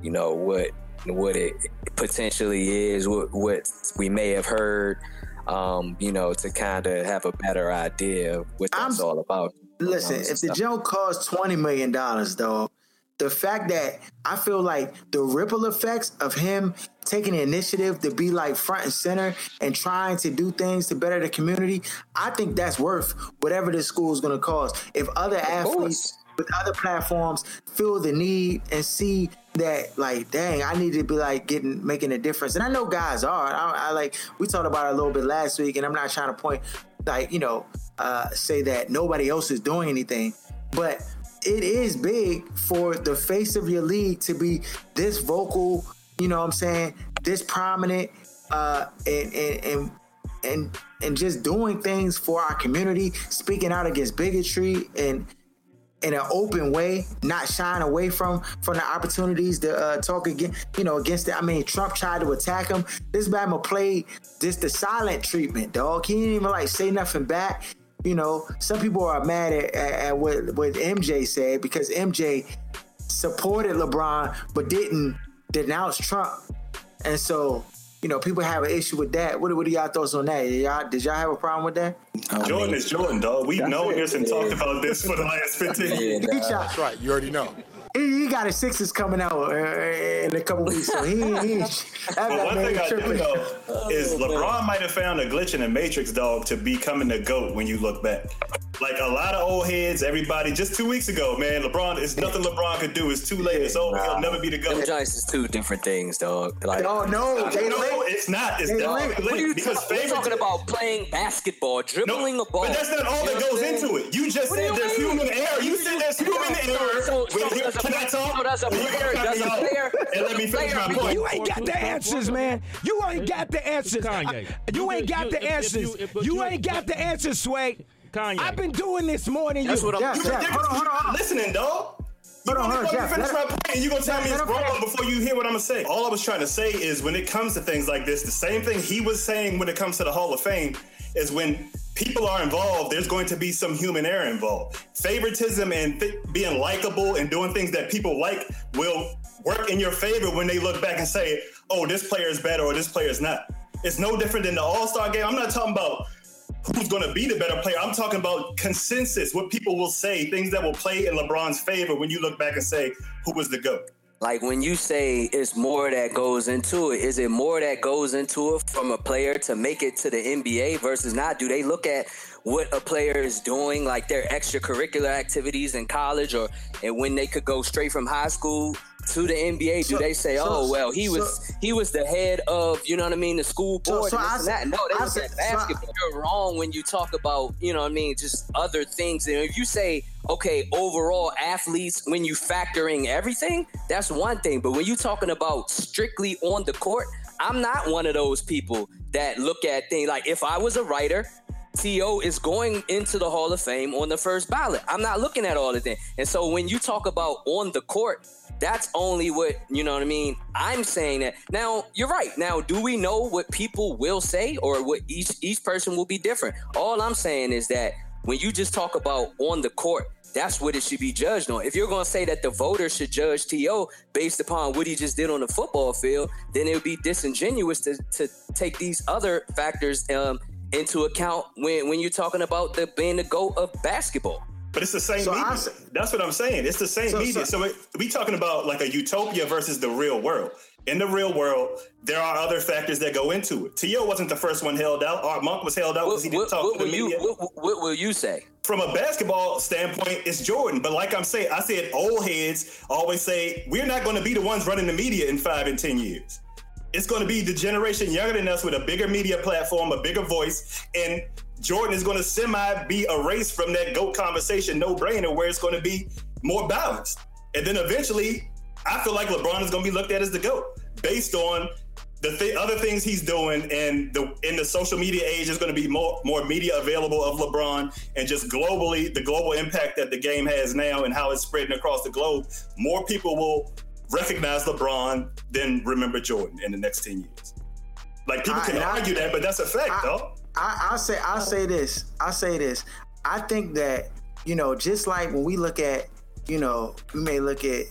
you know what what it potentially is what what we may have heard um, you know to kind of have a better idea of what that's I'm- all about. Listen, if the stuff. joint costs twenty million dollars, though, the fact that I feel like the ripple effects of him taking the initiative to be like front and center and trying to do things to better the community, I think that's worth whatever this school is going to cost. If other athletes with other platforms feel the need and see that like dang i need to be like getting making a difference. And i know guys are. I, I like we talked about it a little bit last week and i'm not trying to point like you know uh say that nobody else is doing anything. But it is big for the face of your league to be this vocal you know what i'm saying this prominent uh and and and and, and just doing things for our community speaking out against bigotry and in an open way, not shying away from from the opportunities to uh, talk again, you know, against it. I mean, Trump tried to attack him. This Bama played just the silent treatment, dog. He didn't even like say nothing back. You know, some people are mad at, at, at what what MJ said because MJ supported LeBron but didn't denounce Trump, and so. You know, people have an issue with that. What, what are y'all thoughts on that? Y'all, did y'all have a problem with that? Jordan is Jordan, dog. We've known this and talked about this for the last 15 years. He tried- That's right. You already know. He, he got his sixes coming out uh, in a couple weeks, so he. he that, But one man thing I do tripping. know is LeBron might have found a glitch in the Matrix, dog, to becoming the GOAT when you look back. Like a lot of old heads, everybody, just two weeks ago, man, LeBron, it's nothing LeBron could do. It's too late. It's over. He'll never be the Them GOAT. joints is two different things, dog. Like, Oh no, they No, linked. it's not. It's They definitely linked. what are you linked because talking, we're talking about playing basketball, dribbling No, a ball. but that's not all You that goes what into it. You just What said you there's mean? human error. You said there's human error. So- so Wait, here, a can I player- talk? so does a You player- can cut does me a player- And let me finish my point. You ain't got the answers, man. You ain't got the answers. Kanye. You ain't got the if- if answers. you- if- but You you- ain't got the answers, Sway. Kanye. I've been doing this more than That's you. what I'm Jeff, You hold on, hold on, hold on. Listening, dog. You Hold on, hold on, to Jeff, finish my point, and you gonna tell me it's wrong before you hear what I'm gonna say. All I was trying to say is when it comes to things like this, the same thing he was saying when it comes to the Hall of Fame is when people are involved, there's going to be some human error involved. Favoritism and th- being likable and doing things that people like will work in your favor when they look back and say, "Oh, this player is better or this player is not." It's no different than the All Star game. I'm not talking about who's going to be the better player. I'm talking about consensus, what people will say, things that will play in LeBron's favor when you look back and say, who was the GOAT? Like when you say it's more that goes into it, is it more that goes into it from a player to make it to the NBA versus not? Do they look at what a player is doing, like their extracurricular activities in college, or and when they could go straight from high school to the NBA? Do So- they say, so- "Oh well, he was he was the head of you know what I mean, the school board"? so and this I and that. No, they I say- at basketball. You're wrong when you talk about you know what I mean, just other things. And if you say okay, overall athletes, when you factoring everything, that's one thing. But when you're talking about strictly on the court, I'm not one of those people that look at things like if I was a writer, T.O. is going into the Hall of Fame on the first ballot. I'm not looking at all of that. And so when you talk about on the court, that's only what, you know what I mean? I'm saying that. Now, you're right. Now, do we know what people will say or what each each person will be different? All I'm saying is that when you just talk about on the court, that's what it should be judged on. If you're going to say that the voters should judge T.O. based upon what he just did on the football field, then it would be disingenuous to, to take these other factors um, into account when, when you're talking about the being the GOAT of basketball. But it's the same So media. s- That's what I'm saying. It's the same So- media. so- So, it, we talking about like a utopia versus the real world. In the real world, there are other factors that go into it. T.O. wasn't the first one held out. Art Monk was held out What, because he didn't what, talk what to the will you what, what will you say? From a basketball standpoint, it's Jordan. But like I'm saying, I said old heads always say we're not going to be the ones running the media in five and ten years. It's going to be the generation younger than us with a bigger media platform, a bigger voice, and Jordan is going to semi be erased from that GOAT conversation, no brainer, where it's going to be more balanced. And then eventually, I feel like LeBron is going to be looked at as the GOAT based on the th- other things he's doing and the in the social media age is going to be more more media available of LeBron and just globally the global impact that the game has now and how it's spreading across the globe more people will recognize LeBron then remember Jordan in the next 10 years like people I- can I- argue that but that's a fact I- though I, I'll say I'll say this. I'll say this. I think that you know, just like when we look at, you know, we may look at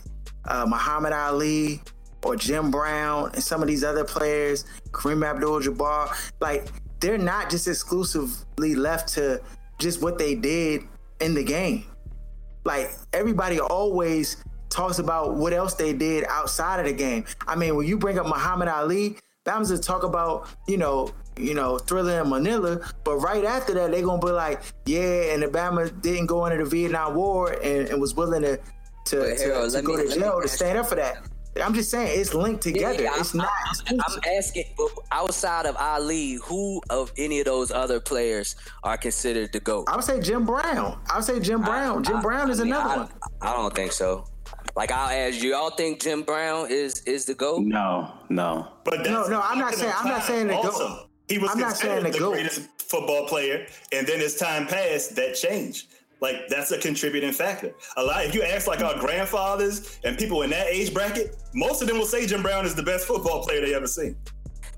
uh, Muhammad Ali or Jim Brown and some of these other players, Kareem Abdul-Jabbar, like they're not just exclusively left to just what they did in the game. Like everybody always talks about what else they did outside of the game. I mean, when you bring up Muhammad Ali, that was to talk about, you know, you know, Thrilla in Manila. But right after that, they're gonna be like, yeah, and Obama didn't go into the Vietnam War and, and was willing to to, Harold, to go me- to jail to stand up for that. I'm just saying it's linked together. Yeah, it's I'm, not. I'm, I'm asking but outside of Ali, who of any of those other players are considered the GOAT? I would say Jim Brown. I would say Jim Brown. Jim I- Brown is I mean, another I, one. I don't think so. Like I'll ask you, y'all think Jim Brown is is the GOAT? No, no. but that's No, no, I'm not saying- I'm not saying the GOAT. he was I'm not saying considered the the GOAT. greatest football player and then as time passed that changed like that's a contributing factor. A lot. If you ask like our grandfathers and people in that age bracket, most of them will say Jim Brown is the best football player they ever seen.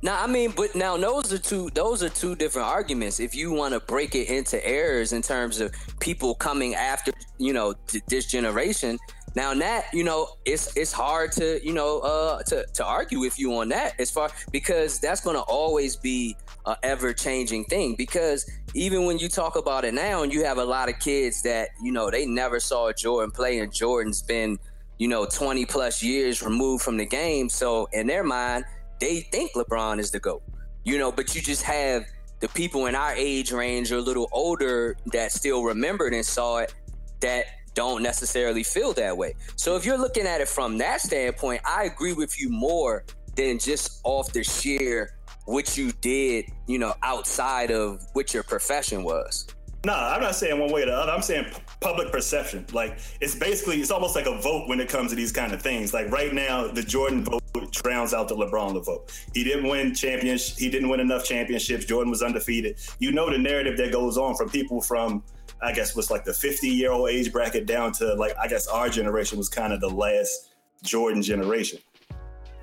Now, I mean, but now those are two those are two different arguments. If you want to break it into errors in terms of people coming after, you know, th- this generation, now that you know, it's it's hard to you know uh, to to argue with you on that as far because that's going to always be a ever changing thing. Because even when you talk about it now, and you have a lot of kids that you know they never saw Jordan play, and Jordan's been you know, 20 plus years removed from the game. So in their mind, they think LeBron is the GOAT. You know, but you just have the people in our age range or a little older that still remembered and saw it that don't necessarily feel that way. So if you're looking at it from that standpoint, I agree with you more than just off the sheer what you did, you know, outside of what your profession was. No, I'm not saying one way or the other. I'm saying p- public perception. Like it's basically it's almost like a vote when it comes to these kind of things. Like right now, the Jordan vote drowns out the LeBron vote. He didn't win champions. He didn't win enough championships. Jordan was undefeated. You know the narrative that goes on from people from I guess was like the 50 year old age bracket down to like I guess our generation was kind of the last Jordan generation.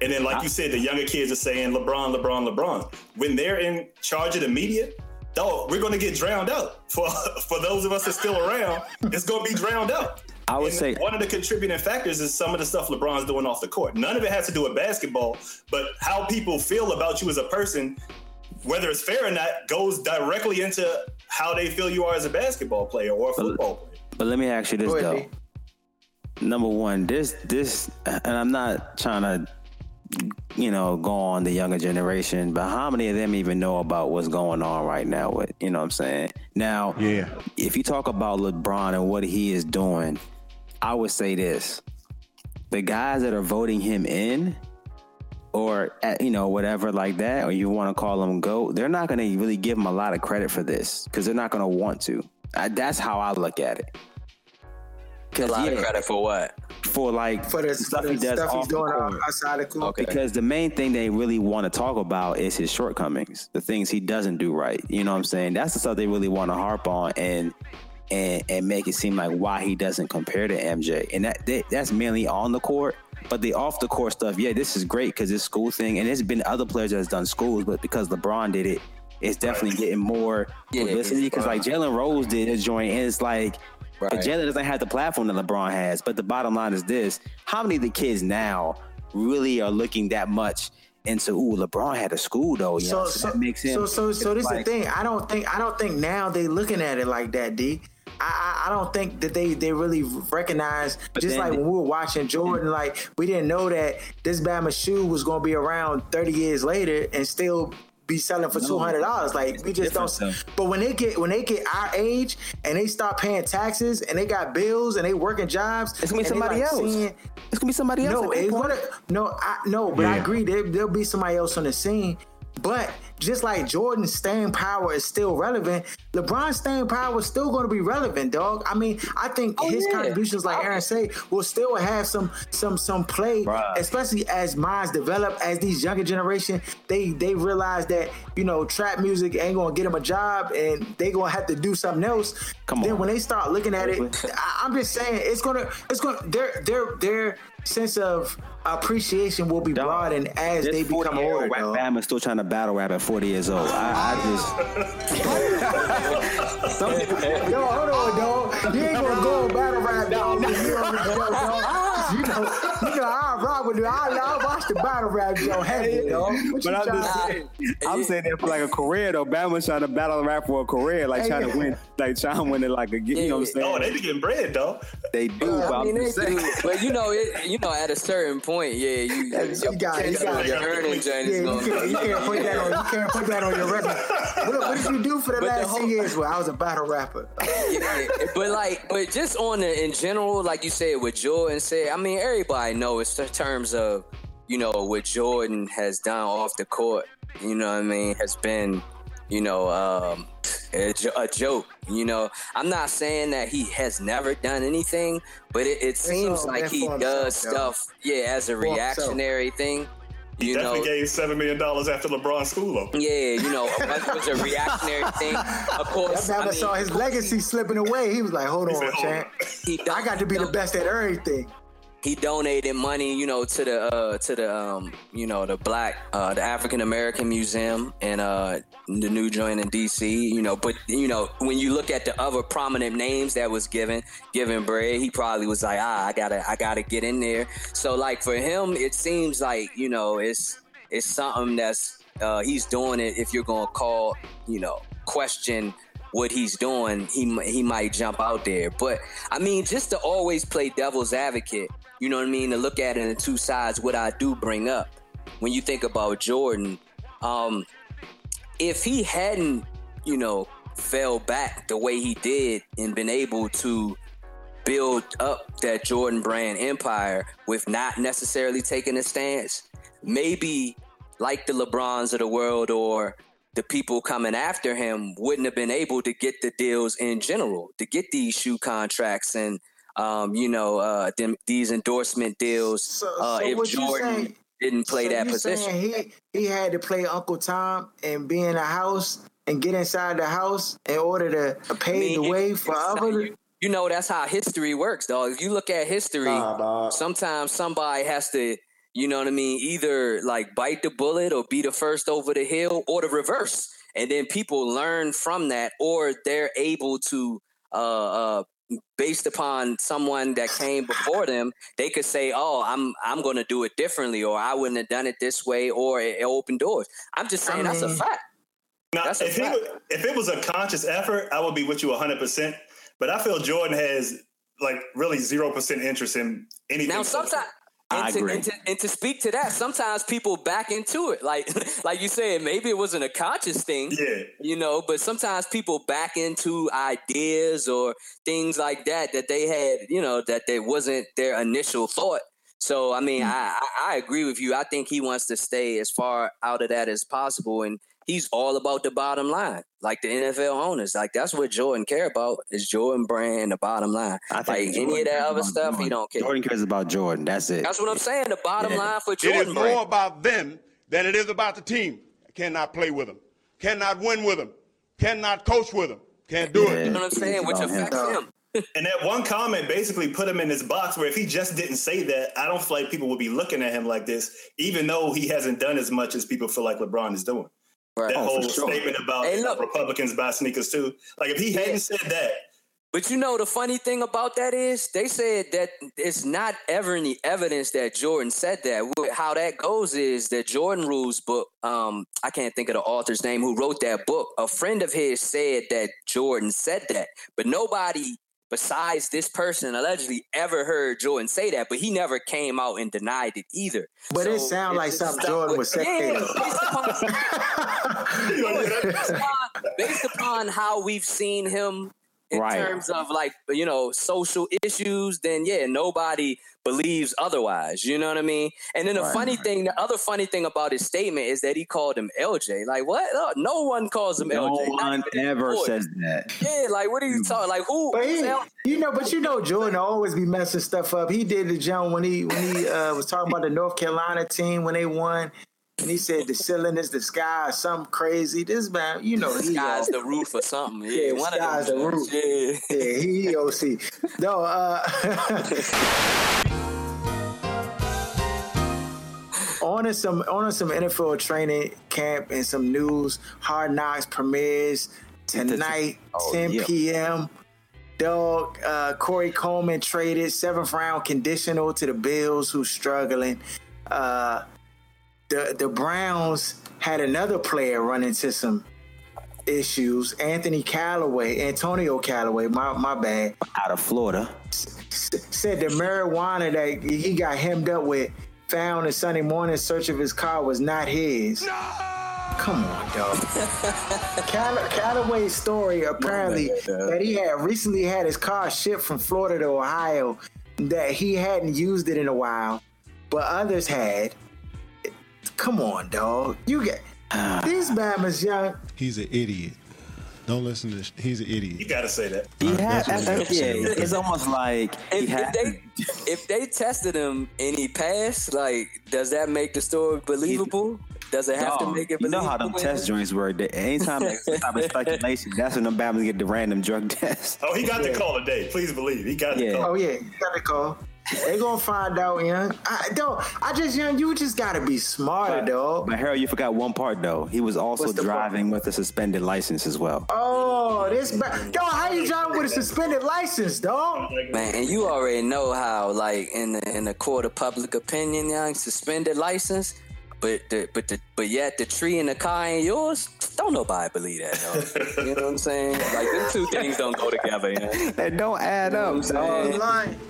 And then, like you said, the younger kids are saying LeBron, LeBron, LeBron. When they're in charge of the media, dog, we're going to get drowned out. For for those of us that's still around, it's going to be drowned out. I would And say one of the contributing factors is some of the stuff LeBron's doing off the court. None of it has to do with basketball, but how people feel about you as a person, whether it's fair or not, goes directly into how they feel you are as a basketball player or a football player. But let me ask you this Go though. ahead, Number one, this this, and I'm not trying to, you know, go on the younger generation, but how many of them even know about what's going on right now? With you know what I'm saying? Now, yeah, if you talk about LeBron and what he is doing, I would say this: the guys that are voting him in, or eh, you know whatever like that, or you want to call them goat, they're not going to really give him a lot of credit for this because they're not going to want to. I, that's how I look at it. A lot of credit for what? For like For the stuff for he does stuff off he's the doing court. outside the court. Because the main thing they really want to talk about is his shortcomings, the things he doesn't do right. You know what I'm saying? That's the stuff they really want to harp on and and and make it seem like why he doesn't compare to MJ. And that, that that's mainly on the court. But the off the court stuff, yeah, this is great because it's school thing, and there's been other players that's done schools, but because LeBron did it, it's definitely getting more Yeah, publicity. Because like Jalen Rose did a joint, and it's like Right. Jalen doesn't have the platform that LeBron has. But the bottom line is this: How many of the kids now really are looking that much into? Ooh, LeBron had a school though. You know, so, that makes him. So so so this is like- the thing. I don't think I don't think now they looking at it like that, D. I, I, I don't think that they, they really recognize just like they- when we were watching Jordan, like we didn't know that this Bama shoe was gonna be around 30 years later and still be selling for two hundred dollars. Like we just don't. different, But when they get when they get our age and they start paying taxes and they got bills and they working jobs, It's gonna be somebody like, else. seeing- It's gonna be somebody else. no, at that it's point. gonna no, I no, but I agree. There, there'll be somebody else on the scene. But just like Jordan's staying power is still relevant, LeBron's staying power is still going to be relevant, dog. I mean, I think Oh, his yeah. contributions, like oh. Aaron say, will still have some some some play, Right. especially as minds develop, as these younger generation they they realize that you know trap music ain't going to get them a job, and they going to have to do something else. Come on. Then on. when they start looking at it, I, I'm just saying it's gonna it's gonna they're they're their their sense of appreciation will be broadened as This they become older. rap dog. Bama still trying to battle rap at 40 years old. I, I just. Some people, Yo, hold on, dog. You ain't gonna go battle rap, dog. You know, dog. You know, you know, I rock with you. I, I watch the battle rap, yo, heavy, dog. What you but I'm trying just to saying, I'm saying that for like a career though. Bama's trying to battle rap for a career, like Hey, trying yeah. to win, like trying to win it like a, you know what I'm saying? Oh, they be getting bread, though. They do, but I I'm mean, they just saying. do, but you know, it, you know, at a certain point, yeah, you, Yeah, you got it, you got your earning journey Yeah, is you can't, you can't put that on. You can't put that on your record. What, what did you do for the But the last whole- ten years? Well, I was a battle rapper. yeah, but like, but just on the in general, like you said with Jordan said, I mean, everybody knows in terms of you know what Jordan has done off the court. You know what I mean? Has been, you know, um, a, jo- a joke. You know, I'm not saying that he has never done anything, but it, it seems all like meant he does himself, stuff, yeah, as a For himself. reactionary thing. He You definitely know, gave seven million dollars after LeBron's school opened. yeah, you know, it was a reactionary thing. Of course, That I man mean, saw his legacy slipping away. He was like, "Hold He on, said, "Hold champ. he I got to be the best at everything." He donated money, you know, to the uh, to the um, you know the black uh, the African American Museum and uh, the new joint in D.C. You know, but you know when you look at the other prominent names that was given given bread, he probably was like, ah, I gotta I gotta get in there. So like for him, it seems like you know it's it's something that's uh, he's doing it. If you're gonna call, you know, question what he's doing, he he might jump out there. But I mean, just to always play devil's advocate, you know what I mean, to look at it in two sides, what I do bring up. When you think about Jordan, um, if he hadn't, you know, fell back the way he did and been able to build up that Jordan brand empire with not necessarily taking a stance, maybe like the LeBrons of the world or the people coming after him wouldn't have been able to get the deals in general, to get these shoe contracts and um, you know uh, them, these endorsement deals. uh, so if Jordan didn't play So that position, He he had to play Uncle Tom and be in a house and get inside the house in order to pave the way for other. you know that's how history works, dog. If you look at history, sometimes somebody has to, you know what I mean, either like bite the bullet or be the first over the hill or the reverse. And then people learn from that or they're able to uh uh based upon someone that came before them, they could say, "Oh, I'm I'm going to do it differently," or "I wouldn't have done it this way," or it, it opened doors. I'm just saying that's a fact. Now, That's a if, he, fact. wa- if it was a conscious effort, I would be with you 100%. But I feel Jordan has like really 0% interest in anything. Now, sometimes, and to, and, to, and to speak to that, sometimes people back into it. Like, like you said, maybe it wasn't a conscious thing, yeah. you know. But sometimes people back into ideas or things like that that they had, you know, that they wasn't their initial thought. So, I mean, hmm. I, I I agree with you. I think he wants to stay as far out of that as possible, and he's all about the bottom line, like the NFL owners. Like that's what Jordan care about is Jordan brand, the bottom line. i Like any of that other about stuff, he don't care. Jordan cares about Jordan. That's it. That's what I'm saying. The bottom Yeah. line for It Jordan is brand. more about them than it is about the team. Cannot play with them. Cannot win with them. Cannot coach with them. Can't do it. You know what I'm saying? Which affects him. And that one comment basically put him in this box where if he just didn't say that, I don't feel like people would be looking at him like this, even though he hasn't done as much as people feel like LeBron is doing. That Oh, whole sure. statement about Hey, look. Republicans buy sneakers too. Like if he hadn't said that, But you know the funny thing about that is they said that it's not ever any evidence that Jordan said that. How that goes is that Jordan Rules book. Um, I can't think of the author's name who wrote that book. A friend of his said that Jordan said that, but nobody besides this person allegedly ever heard Jordan say that. But he never came out and denied it either. But it sounds like something Jordan with- would say, Yeah, based upon, based upon how we've seen him in Right. terms of like you know social issues, then yeah, nobody believes otherwise. You know what I mean? And then the Right. funny thing, the other funny thing about his statement is that he called him LJ. Like what? No, no one calls him No LJ. Not one ever says that. Yeah, like what are you talking? Like who? But he, you know, but you know, Jordan always be messing stuff up. He did the jump when he when he uh, was talking about the North Carolina team when they won, and he said the ceiling is the sky or something crazy. This man, you know, the he sky's the roof or something. Yeah, Yeah, one sky's of the roof. Yeah. yeah, he OC. No, uh, on to some on to some NFL training camp and some news. Hard Knocks premieres tonight, Oh, 10 yeah. p.m. Dog, uh, Corey Coleman traded seventh round conditional to the Bills, who's struggling. Uh, the the Browns had another player run into some issues. Anthony Callaway, Antonio Callaway, my my bad, Out of Florida. s- said the marijuana that he got hemmed up with found in Sunday morning search of his car was not his. Come on, dog. Call- Callaway's story apparently that he had recently had his car shipped from Florida to Ohio, that he hadn't used it in a while, but others had. Come on, dog. You get these Bama's young. He's an idiot. Don't listen to. This. He's an idiot. you got to say that. He Uh, had, that's what yeah, I'm it's almost like If, if they if they tested him and he passed, like, does that make the story believable? Does it have to make it you know how them test joints work. They- Anytime there's some type of speculation, that's when them Bama's get the random drug test. Oh, he got the call today. Please believe. He got the call. Oh yeah, you got the call. They gonna find out, young. I don't. I just young. You just gotta be smarter, dog. But Harold, you forgot one part though. He was also What's the part? driving with a suspended license as well. Oh, this ba- dog. How you driving with a suspended license, dog? Man, and you already know how, like, in the in the court of public opinion, young suspended license, but the but the but yet the tree in the car ain't yours. Don't nobody believe that, dog. you know what I'm saying? Like, them two things don't go together. You know? That don't add up, You know what I'm dog. saying?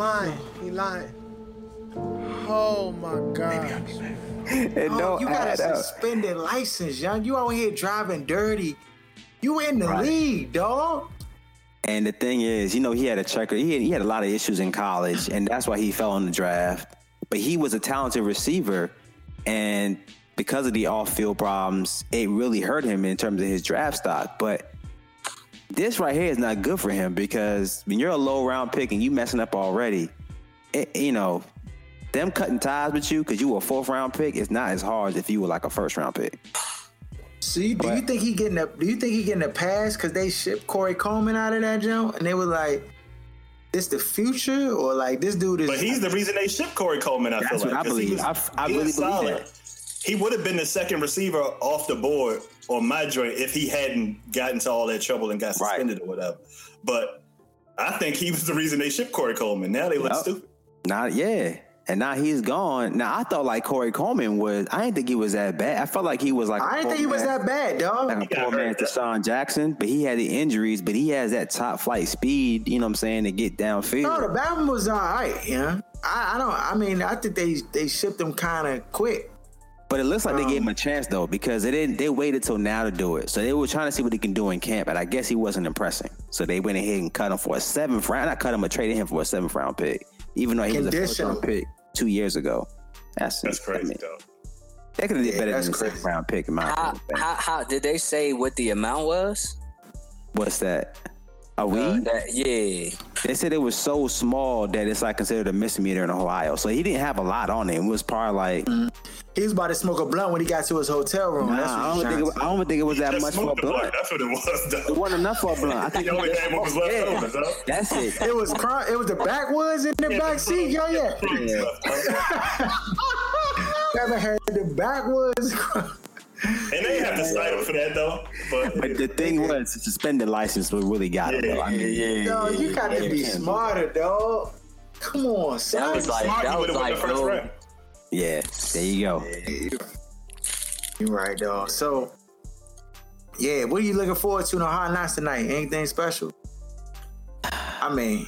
Lying. He lying. Oh my god. It Oh, don't you got add a up. suspended license, young. You out here driving dirty. You in the Right. league, dog. And the thing is, you know, he had a checker. He had, he had a lot of issues in college, and that's why he fell in the draft. But he was a talented receiver, and because of the off-field problems, it really hurt him in terms of his draft stock. But this right here is not good for him because when you're a low-round pick and you messing up already, it, you know, them cutting ties with you because you were a fourth-round pick is not as hard as if you were like a first-round pick. So you, do you think he getting a do you think he getting a pass because they shipped Corey Coleman out of that jump and they were like, this the future or like this dude is But he's the reason they shipped Corey Coleman. I That's feel what like I 'cause he believe. was- I- I really believe solid. He would have been the second receiver off the board on my joint if he hadn't gotten to all that trouble and got suspended or whatever. But I think he was the reason they shipped Corey Coleman. Now they look Yep. stupid. Not yeah. And now he's gone. Now I thought like Corey Coleman was. I didn't think he was that bad. I felt like he was like. I didn't think he was that bad, dog. Like a poor man to Sean Jackson, but he had the injuries, but he has that top flight speed. You know what I'm saying to get downfield. No, the Batman was all right, yeah. I, I don't. I mean, I think they they shipped him kind of quick. But it looks like they Um, gave him a chance though, because they didn't. They waited till now to do it. So they were trying to see what he can do in camp, and I guess he wasn't impressing. So they went ahead and cut him for a seventh round. Not cut him, but traded him for a seventh round pick, even though he was a first round pick two years ago. That's That's crazy, though. They could have did Yeah, better that's than a crazy. seventh round pick in my How, opinion. how, how did they say what the amount was? What's that? A weed? Uh, that, yeah. They said it was so small that it's like considered a misdemeanor in Ohio. So he didn't have a lot on him. It was probably like He was about to smoke a blunt when he got to his hotel room. Nah, That's what I don't think it, I don't think it was that much for a blunt. blunt. That's what it was, though. It wasn't enough for a blunt. I think The he only just thing was left yeah. over, though. That's it. It was cr- it was the backwoods in the back seat, yo, yeah. Never had the backwoods. And they have to cite him for that though. But, But the thing was, the suspended license was really got him. though. I mean, Yo, you got to be smarter, dog. Come on, son. That was like Smart, that was like the first round. yeah, there you go. you're right, dog. So, yeah, what are you looking forward to in the Hard Knocks tonight? Anything special? I mean,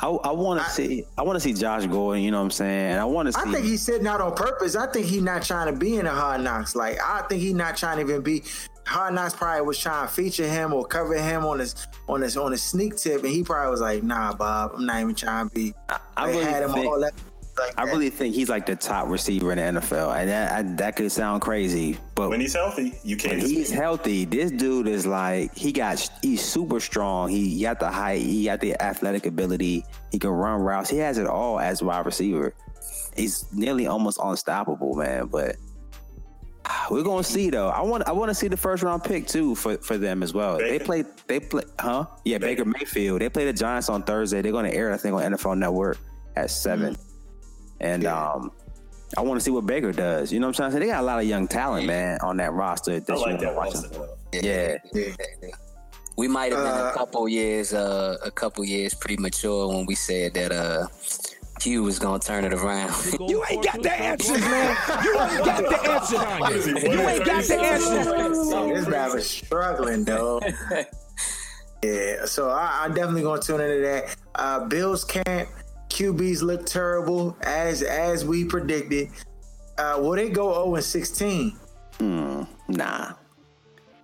I, I want to see. I want to see Josh Gordon. You know what I'm saying? And I want to see. I think he's sitting out on purpose. I think he's not trying to be in a hard knocks. Like, I think he's not trying to even be. Hard Knocks probably was trying to feature him or cover him on his on his on his sneak tip, and he probably was like, "Nah, Bob, I'm not even trying to be." I They really had him think- all that. Like I that. really think he's like the top receiver in the NFL, and that I, that could sound crazy, but when he's healthy, you can't. when he's healthy, this dude is like he got he's super strong. He got the height, he got the athletic ability. He can run routes. He has it all as wide receiver. He's nearly almost unstoppable, man. But we're gonna see though. I want I want to see the first round pick too for, for them as well. They play they play huh? Yeah, Baker Mayfield. They play the Giants on Thursday. They're gonna air I think on NFL Network at 7 And um I want to see what Baker does. You know what I'm saying? They got a lot of young talent, man, on that roster. I This like year. that roster. though. Yeah. we might have been Uh, a couple years uh a couple years premature when we said that uh Hue was gonna turn it around. You ain't got the answers, man. You ain't got the answers. You ain't got the answers. this guy was struggling, though. yeah, so I, I'm definitely going to tune into that. Uh, Bills camp QBs look terrible as as we predicted. Uh, will they go 0 and 16? Hmm, nah.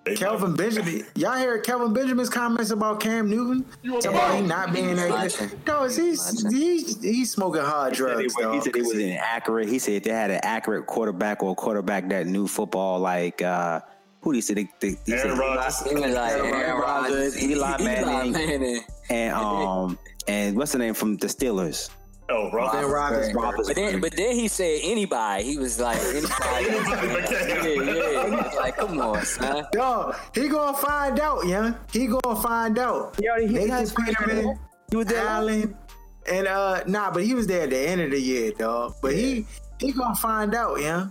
They Kelvin Benjamin, y'all hear Kelvin Benjamin's comments about Cam Newton? About he not being that good. No, he's he's he's smoking hard He said, drugs. he, he said he was inaccurate. He said they had an accurate quarterback or a quarterback that knew football like uh who did he say? They, they, he Aaron said Rodgers. He like Aaron Aaron Rodgers, Rodgers, Eli Manning. Manning. and um and what's the name from the Steelers? Oh, Ben Roethlisberger. Roethlisberger. But then, but then he said anybody. He was like anybody. yeah, yeah. It's like, come on, son. Dog, he gonna find out, yeah. He gonna find out. He already- he Nathan got fired Peterman, out. He was there Allen, and uh, nah, but he was there at the end of the year, dog. But he he gonna find out, yeah.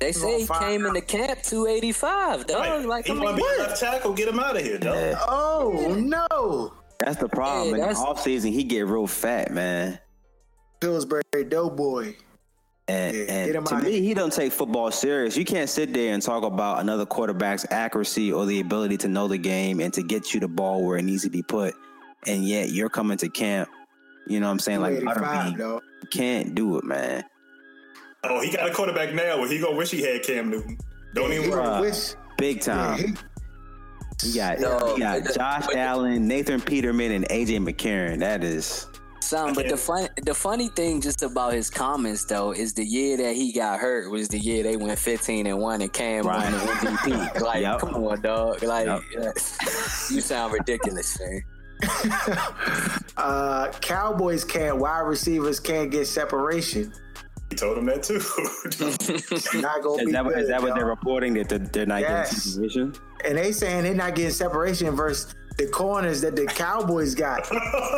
They say he Five. came into camp 285, dog. Right. Like, he come want on, to be what? left tackle. Get him out of here, dog. Yeah. Oh no, That's the problem. Yeah, In the that's- offseason, he get real fat, man. Pillsbury Doughboy. And, Yeah, and to me, he don't take football serious. You can't sit there and talk about another quarterback's accuracy or the ability to know the game and to get you the ball where it needs to be put. And yet you're coming to camp You know what I'm saying? Like 285, Butterbean. though. You can't do it, man. Oh, he got a quarterback now. Well, he gonna wish he had Cam Newton. Don't even worry. Bruh, big time. Yeah, he got, No, he got Josh but- Allen, Nathan Peterman, and AJ McCarron. That is some. but the fun the funny thing just about his comments though is the year that he got hurt was the year they went 15 and 1 and Cam won the MVP. Like, Yep. come on, dog. Like you sound ridiculous, man. Uh, Cowboys can't. Wide receivers can't get separation. He told him that too. not gonna is be that, what- good, is that what y'all. they're reporting that they're, they're not Yes. getting supervision? And they saying they're not getting separation versus the corners that the Cowboys got.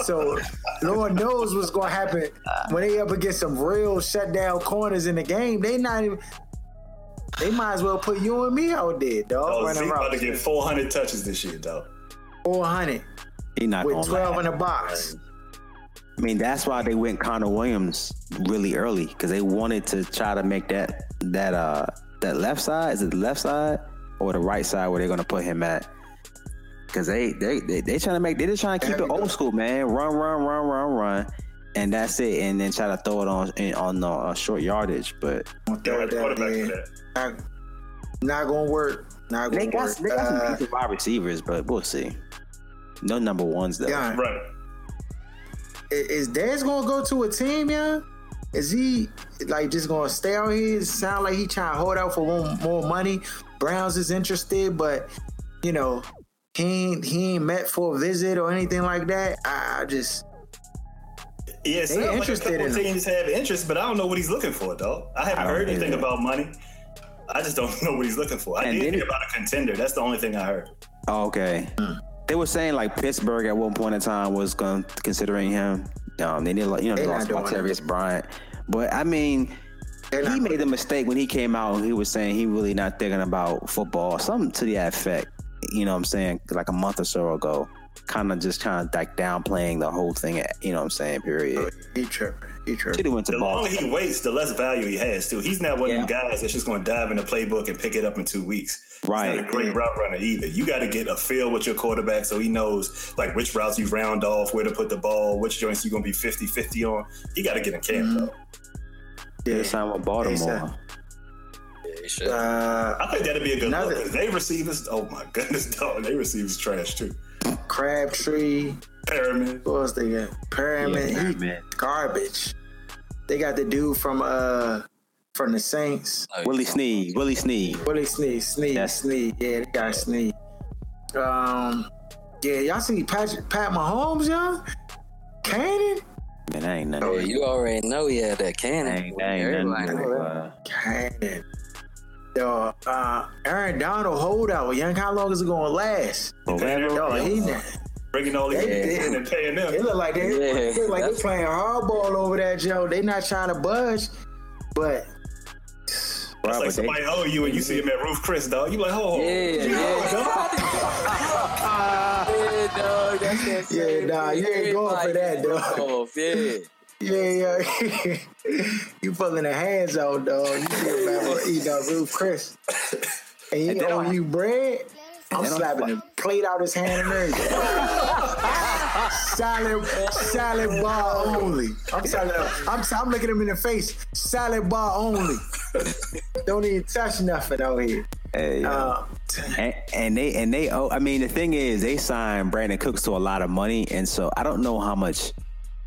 so Lord knows what's gonna happen when they up against some real shutdown corners in the game. They not even. They might as well put you and me out there, dog. Oh, running Zeke about to get 400 touches this year, dog. Four hundred He not with twelve last. in the box. I mean, that's why they went Connor Williams really early because they wanted to try to make that that uh that left side is it the left side or the right side where they're gonna put him at? Because they they they they trying to make they just trying to keep it old school, man. Run, run, run, run, run, and that's it. And then try to throw it on in, on uh, short yardage. But Throw it down there. Not, not gonna work. Not gonna got work. they got some Uh, decent wide receivers, but we'll see. No number ones though. Yeah. Right. i- is Dez gonna go to a team, yeah? Is he like just gonna stay out here? Sound like he trying to hold out for more, more money. Browns is interested, but you know he ain't, he ain't met for a visit or anything like that. I, I just Yeah, it sounds like a interested couple in him. teams have interest, but I don't know what he's looking for, though. I haven't I heard anything either. about money. I just don't know what he's looking for. I And did then hear about a contender. That's the only thing I heard. Oh, okay. They were saying like Pittsburgh at one point in time was going considering him. Um, they did, like, you know, they They lost not doing Martavis Bryant, but I mean, he made the mistake when he came out. He was saying he really not thinking about football, something to that effect. You know what I'm saying? Like a month or so ago, kind of just kind of like downplaying the whole thing. You know what I'm saying? Period. he tripping. He Should tripping. have went to The longer he waits, the less value he has, too. He's not one Yeah. of them guys that's just going to dive in the playbook and pick it up in two weeks. Right. He's not a great route runner either. You got to get a feel with your quarterback so he knows like which routes you round off, where to put the ball, which joints you're going to be 50 50 on. He got to get in camp, Mm-hmm. Though. They signed with Baltimore. Uh, I think that'd be a good Another- look. 'cause They receivers, oh my goodness, dog. They receivers trash, too. Crabtree. Perriman. What else they got? Perriman. Yeah, he garbage. They got the dude from uh from the Saints. Willie Snead. Willie Snead. Willie Snead, Snead, That's- Snead. Yeah, they got Snead. Um, yeah, y'all see Pat, Pat Mahomes, y'all? Cannon? Man, that ain't Yeah, nothing. you already know he had that cannon. That ain't, that ain't nothing. know. Uh, Cannon. Yo, uh, Aaron Donald holdout. Young, how long is it gonna last? Forever. Yo, he, Bringing all these They- in and paying them. It look like they, Yeah, look like they that's- playing hardball over that, Joe. They not trying to budge, but It's Bro, like but they- somebody owe you and you see him at Ruth's Chris, dog. You like, oh, Yeah, yeah. Yeah, dog. That's that Yeah, same nah, you ain't going for that, dog. Off, yeah. yeah, yeah, you pulling the hands out, dog. You see him out eating that roof, Chris, and you And they owe don't- you bread. I'm they don't- slapping the plate out his hand and everything. salad, salad bar only. I'm telling him, I'm, I'm looking him in the face. Salad bar only. Don't even touch nothing out here. Hey. Uh, and, and they and they oh I mean the thing is they signed Brandin Cooks to a lot of money and so I don't know how much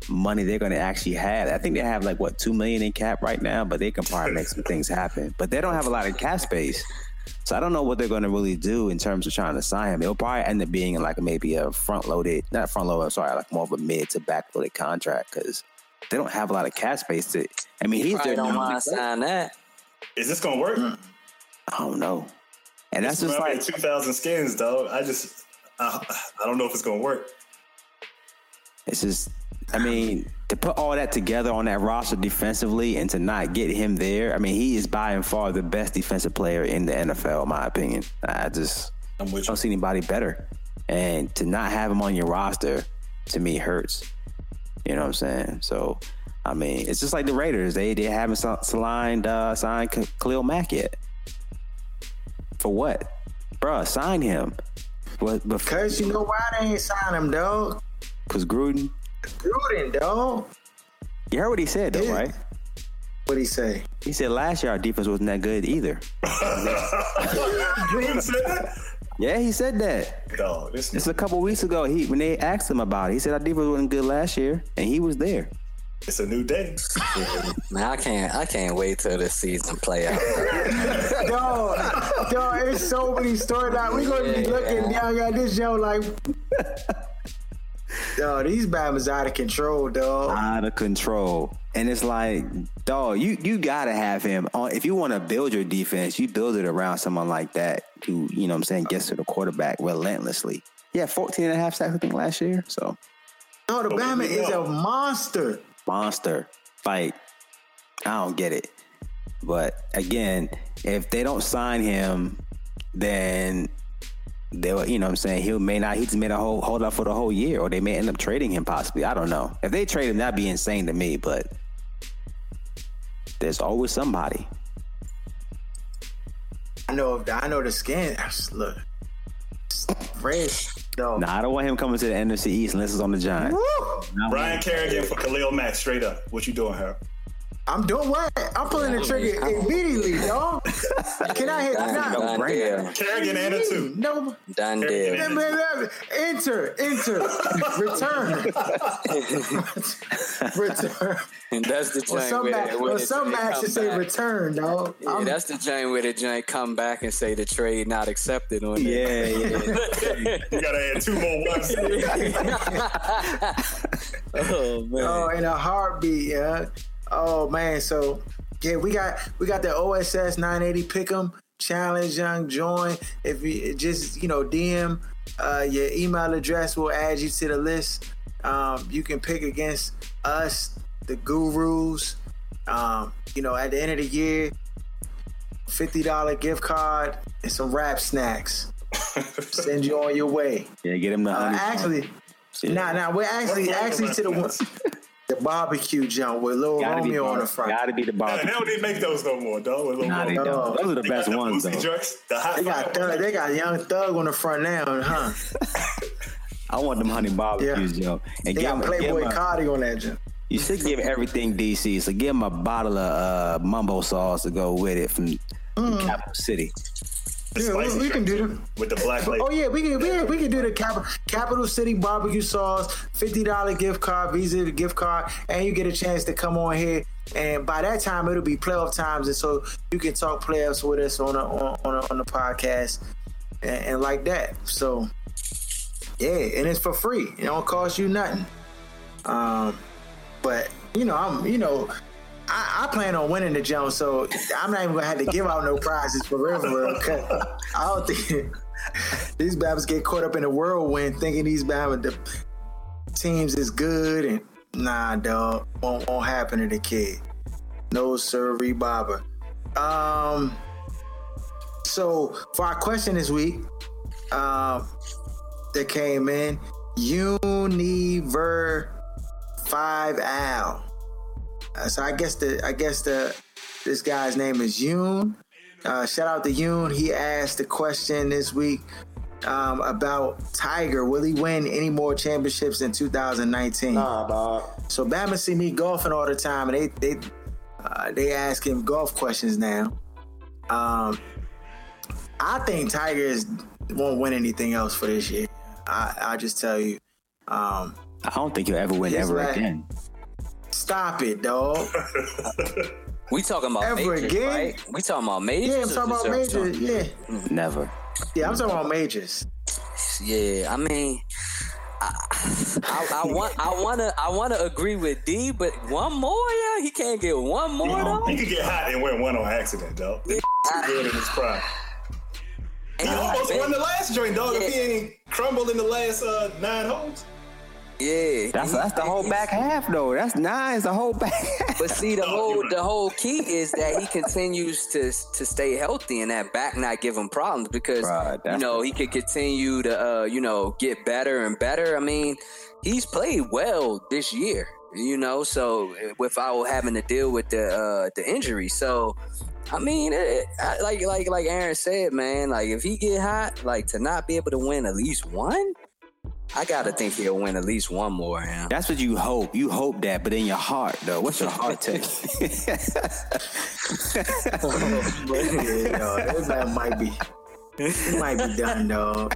money they're going to actually have. I think they have like what two million in cap right now, but they can probably make some things happen. But they don't have a lot of cap space, so I don't know what they're going to really do in terms of trying to sign him. It'll probably end up being like maybe a front loaded, not front loaded. I'm sorry, like more of a mid to back loaded contract because they don't have a lot of cap space. To I mean, he's Probably their don't number- mind sign that. is this gonna work? I don't know, and that's just like 2,000 skins, dog. I just, I, I don't know if it's gonna work. It's just, I mean, to put all that together on that roster defensively and to not get him there, I mean, he is by and far the best defensive player in the NFL, in my opinion. I just I'm with you. don't see anybody better. And to not have him on your roster, to me, hurts. You know what I'm saying? So, I mean, it's just like the Raiders. They they haven't si- signed uh, signed Khalil Mack yet. For what, Bruh, Sign him. But because you know why they ain't sign him, dog? Cause Gruden. Gruden, dog. You heard what he said, though, Yeah. right? What he say? He said last year our defense wasn't that good either. Gruden said that? Yeah, he said that. Dog, this Just a couple weeks ago, he when they asked him about it, he said our defense wasn't good last year, and he was there. It's a new day. Man, I can't I can't wait till the season play out. dog, dog, there's so many storylines. We're gonna be looking down at this show like, dog, these Bama's out of control, dog. Out of control. And it's like, dog, you you gotta have him on. If you want to build your defense, you build it around someone like that who, you know what I'm saying, gets to the quarterback relentlessly. Yeah, 14 and a half sacks, I think, last year. So, No, the Bama is a monster. Monster. fight. I don't get it. But again, if they don't sign him, then they'll, you know what I'm saying, he may not, he just made a whole hold up for the whole year, or they may end up trading him possibly. I don't know. If they trade him, that'd be insane to me, but there's always somebody. I know. I know the skin. Look, fresh, dog. Nah, I don't want him coming to the NFC East unless it's on the Giants. Not Brian with- Kerrigan for Khalil Mack, straight up. What you doing, Harold? I'm doing what? I'm pulling the trigger immediately, dog. Can I hit? Done, Can done I, deal. Kerrigan and a two. no. Done deal. Enter, enter, return, return. And that's the Or joint some, where, ma- where or the some joint match say back. return, dog. Yeah, I'm- that's the joint where the joint come back and say the trade not accepted on Yeah, it. yeah. You gotta add two more ones. oh man. Oh, in a heartbeat, yeah. Oh man, so yeah, we got we got the OSS 980 Pick'em challenge, young join. If you just you know DM uh, your email address, we'll add you to the list. Um, you can pick against us, the gurus. Um, you know, at the end of the year, fifty dollar gift card and some wrap snacks. Send you on your way. Yeah, get him the Uh, honey. actually, Yeah. nah, nah, we're actually actually to the one, the barbecue jump with Lil Gotta Romeo on the front. Gotta be the Nah, barbecue. they don't even make those no more, dog. With Lil Nah, they Mo. don't. Those are the They best got the ones, Boosie though. joints, the hot They got thug, they got Young Thug on the front now, huh? I want them honey barbecues, yo. And They give got 'em- give Playboi 'em Carti on that jump. You should give everything DC. So give him a bottle of uh, mumbo sauce to go with it from, from Capital City. The Yeah, we, we can do them. with the black label. Oh yeah, we can we, can- we can do the Cap, Capital City barbecue sauce, fifty dollar gift card, Visa gift card, and you get a chance to come on here. And by that time, it'll be playoff times, and so you can talk playoffs with us on a, on on, a, on the podcast and, and like that. So yeah, and it's for free. It don't cost you nothing. Um, but you know, I'm you know. I, I plan on winning the jump, so I'm not even gonna have to give out no prizes for real. 'cause I don't think these Babs get caught up in the whirlwind thinking these Bama the teams is good and nah, dog, won't won't happen to the kid. No sir, Baba. Um, so for our question this week, um, that came in, Univer Five Al. Uh, so I guess the I guess the this guy's name is Yoon. Uh, shout out to Yoon. He asked the question this week um, about Tiger. Will he win any more championships in 2019? Nah, dog. So Bama see me golfing all the time, and they they uh, they ask him golf questions now. Um, I think Tiger is, won't win anything else for this year. I I just tell you. Um, I don't think he'll ever win ever last- again. Stop it, dog. We talking about Ever majors, again? right? We talking about majors. Yeah, I'm talking about just majors. Yeah, Never. yeah, I'm talking about majors. Yeah, I mean, I, I, I want, I wanna, I wanna agree with D, but one more, yeah, he can't get one more though. He could get hot and win one on accident, dog. He's good in his prime. He almost won the last joint, dog. If he ain't crumbled in the last uh, nine holes. Yeah, That's that's the whole back half though. That's nice. The whole back. half. But see, the whole the whole key is that he continues to to stay healthy and that back not give him problems because Right, you know he could continue to uh, you know get better and better. I mean, he's played well this year, you know, so uh, without having to deal with the uh, the injury. So I mean, it, I, like like like Aaron said, man, like if he get hot, like to not be able to win at least one, I gotta think he'll win at least one more. Yeah. That's what you hope. You hope that, but in your heart, though, what's your heart tell you? yeah, no, that man might be. He might be done, though.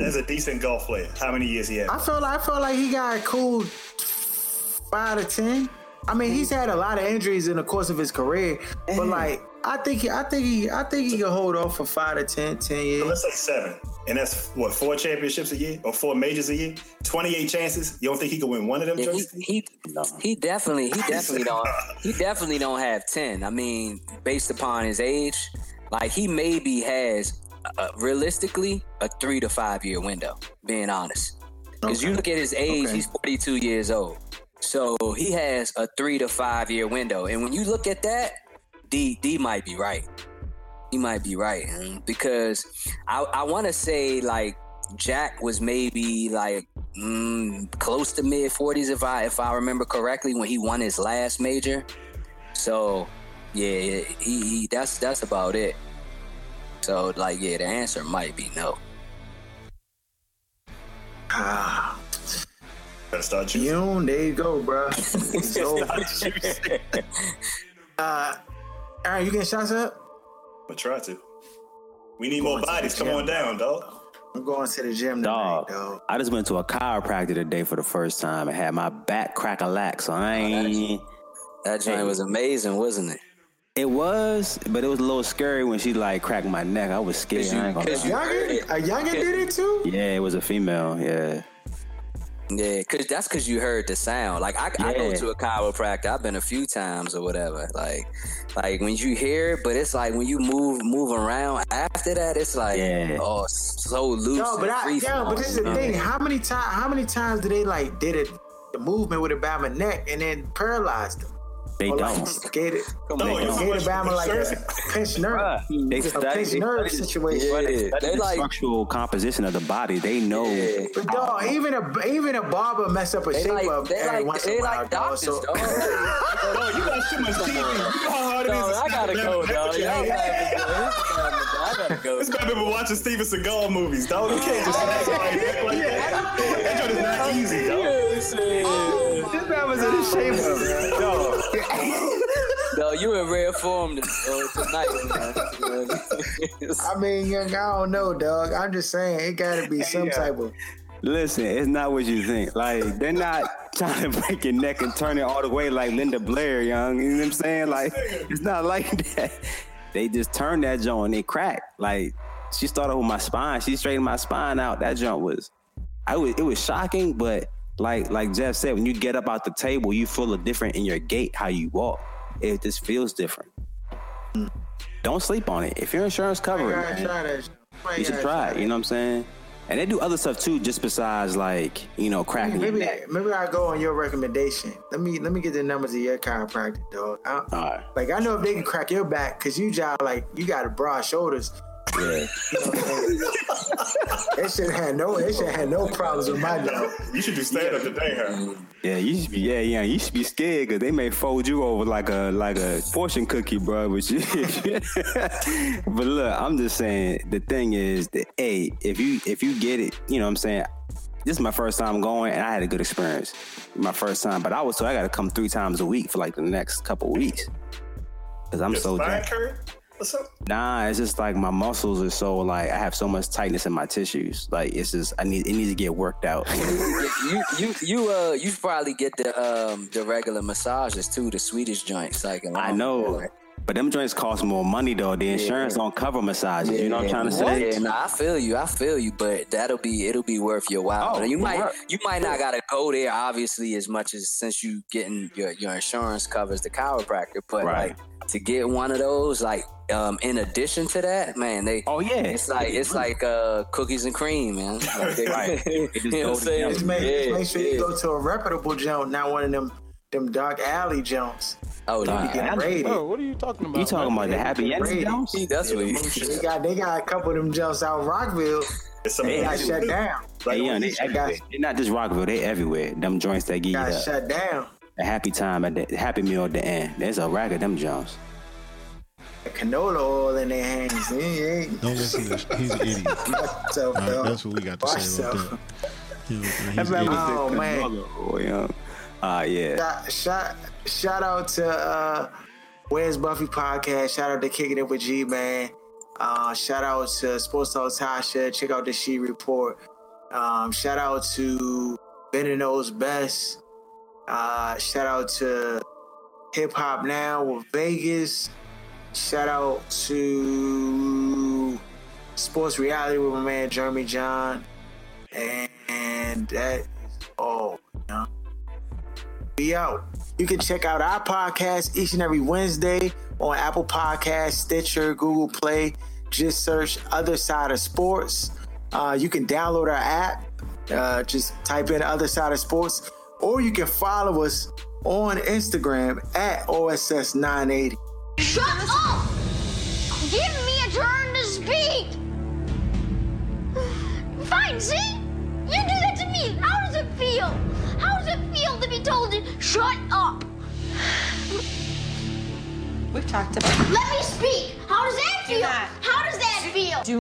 As a decent golf player, how many years he had? I feel like I feel like he got a cool five to ten. I mean, he's had a lot of injuries in the course of his career, but like I think he, I think he, I think he can hold off for five to 10, 10 years. So let's say seven, and that's what four championships a year or four majors a year. Twenty-eight chances. You don't think he could win one of them? Yeah, joints? he, he, he definitely he definitely don't he definitely don't have ten. I mean, based upon his age, like he maybe has uh, realistically a three to five year window. Being honest, because you look at his age, Okay. he's forty two years old, so he has a three to five year window. And when you look at that, D D might be right. He might be right man. because I I want to say like Jack was maybe like mm, close to mid forties if I if I remember correctly when he won his last major. So yeah, he, he that's that's about it. So like yeah, the answer might be no. Ah, Gotta start choosing. Yoon, there you go, bro. It's over. uh, all right, you getting shots up? But try to. We need more bodies. Come on down, dog. I'm going to the gym Dog, tonight, dog. I just went to a chiropractor today for the first time and had my back crack a lack. So I ain't. That joint was amazing, wasn't it? It was, but it was a little scary when she like cracked my neck. I was scared. Cause you- I ain't gonna cause lie. you. A youngin did it too? Yeah, it was a female. Yeah. Yeah, cause that's cause you heard the sound. Like I, I go to a chiropractor. I've been a few times or whatever. Like, like when you hear it, but it's like when you move move around after that, it's like Yeah. oh so loose. No, but and I, free yo, but this is the thing. How many times? How many times do they like did it? The movement with Obama neck and then paralyzed them. They Or don't. like get it. Uh, they Gave don't. Obama like a pinched nerve. They a study, pinched they nerve study- situation. Bruh, they Yeah, study they the like- structural composition of the body. They know. But dog, even a even a barber mess up a They shape like up they every like once they in a while, like dog. doctors, So dog. Oh, you got too much TV. You know how hard it is. Dog, I gotta go, dog. with your Y'all hand. I gotta go. This man been watching Steven Seagal movies, dog. You can't just snap like that. That joint is not easy, dog. This man was in the shape of No, you in rare form uh, tonight, man. I mean, young, I don't know, dog. I'm just saying it gotta be some type of Listen, it's not what you think. Like they're not trying to break your neck and turn it all the way like Linda Blair, young. You know what I'm saying? Like it's not like that. They just turned that joint and it cracked. Like she started with my spine. She straightened my spine out. That joint was, I was. It was shocking, but like like Jeff said, when you get up out the table, you feel a different in your gait, how you walk. It just feels different. Don't sleep on it. If your insurance cover it, gotta man, try that. shit. you should try it. You know what I'm saying? And they do other stuff too, just besides like you know cracking your Maybe maybe I go on your recommendation. Let me let me get the numbers of your chiropractor, dog. I, All right. like I know if they can crack your back, cause you job like you got broad shoulders. Yeah. You know what they should have no they should have no problems with my job. You should do stand up today, huh? Yeah, you should be. Yeah, yeah, you should be scared because they may fold you over like a like a fortune cookie, bro. But you, but look, I'm just saying. The thing is that, hey, if you if you get it, you know, what I'm saying. This is my first time going, and I had a good experience. My first time, but I was so I got to come three times a week for like the next couple weeks because I'm Your so spine jacked. hurt? What's up? Nah, it's just like my muscles are so like I have so much tightness in my tissues. Like it's just I need it needs to get worked out. you you you uh you probably get the um the regular massages too, the Swedish joints. Like I know, but them joints cost more money though. The insurance don't cover massages. You know what I'm trying to say? Yeah, nah, I feel you. I feel you, but that'll be it'll be worth your while. Oh, you might yeah. you might not gotta go there obviously as much as since you getting your your insurance covers the chiropractor, but Right. like to get one of those like um in addition to that, man, they oh yeah, it's like it's like uh cookies and cream, man. Like they- Right. You know what I'm saying? Just make, just Yeah, make sure yeah. you go to a reputable jump, not one of them them dark alley jumps. Oh, They nah. be getting raided. Bro, what are you talking about? You talking about the happy Raided. ending Jones? That's what you They got they got a couple of them jumps out Rockville. It's some They got shut down. Hey, yeah, they Got- They're not just Rockville. They everywhere. Them joints that give you Got shut down. a happy time at the happy meal at the end. There's a rack of them Jones. The canola oil in their hand. He ain't. Don't listen to this. He's an idiot. So, All right, that's what we got to watch say about that. You know, he's That an man idiot. Oh, the man. mother, yeah. Uh, yeah. Shout, shout, shout out to uh, Where's Buffy podcast. Shout out to Kicking It with G Man. Uh, shout out to Sports Talk Tasha. Check out the She Report. Um, shout out to Bender Knows Best. Uh, shout out to Hip Hop Now with Vegas. Shout out to Sports Reality with my man Jeremy John. And, and that is all. You know? Be out. You can check out our podcast each and every Wednesday on Apple Podcasts, Stitcher, Google Play. Just search Other Side of Sports. Uh, you can download our app. Uh, just type in Other Side of Sports, or you can follow us on Instagram at OSS980. Shut up! Give me a turn to speak! Fine, see? You do that to me. How does it feel? How does it feel to be told to shut up? We've talked about Let me speak. How does that feel? How does that feel? Do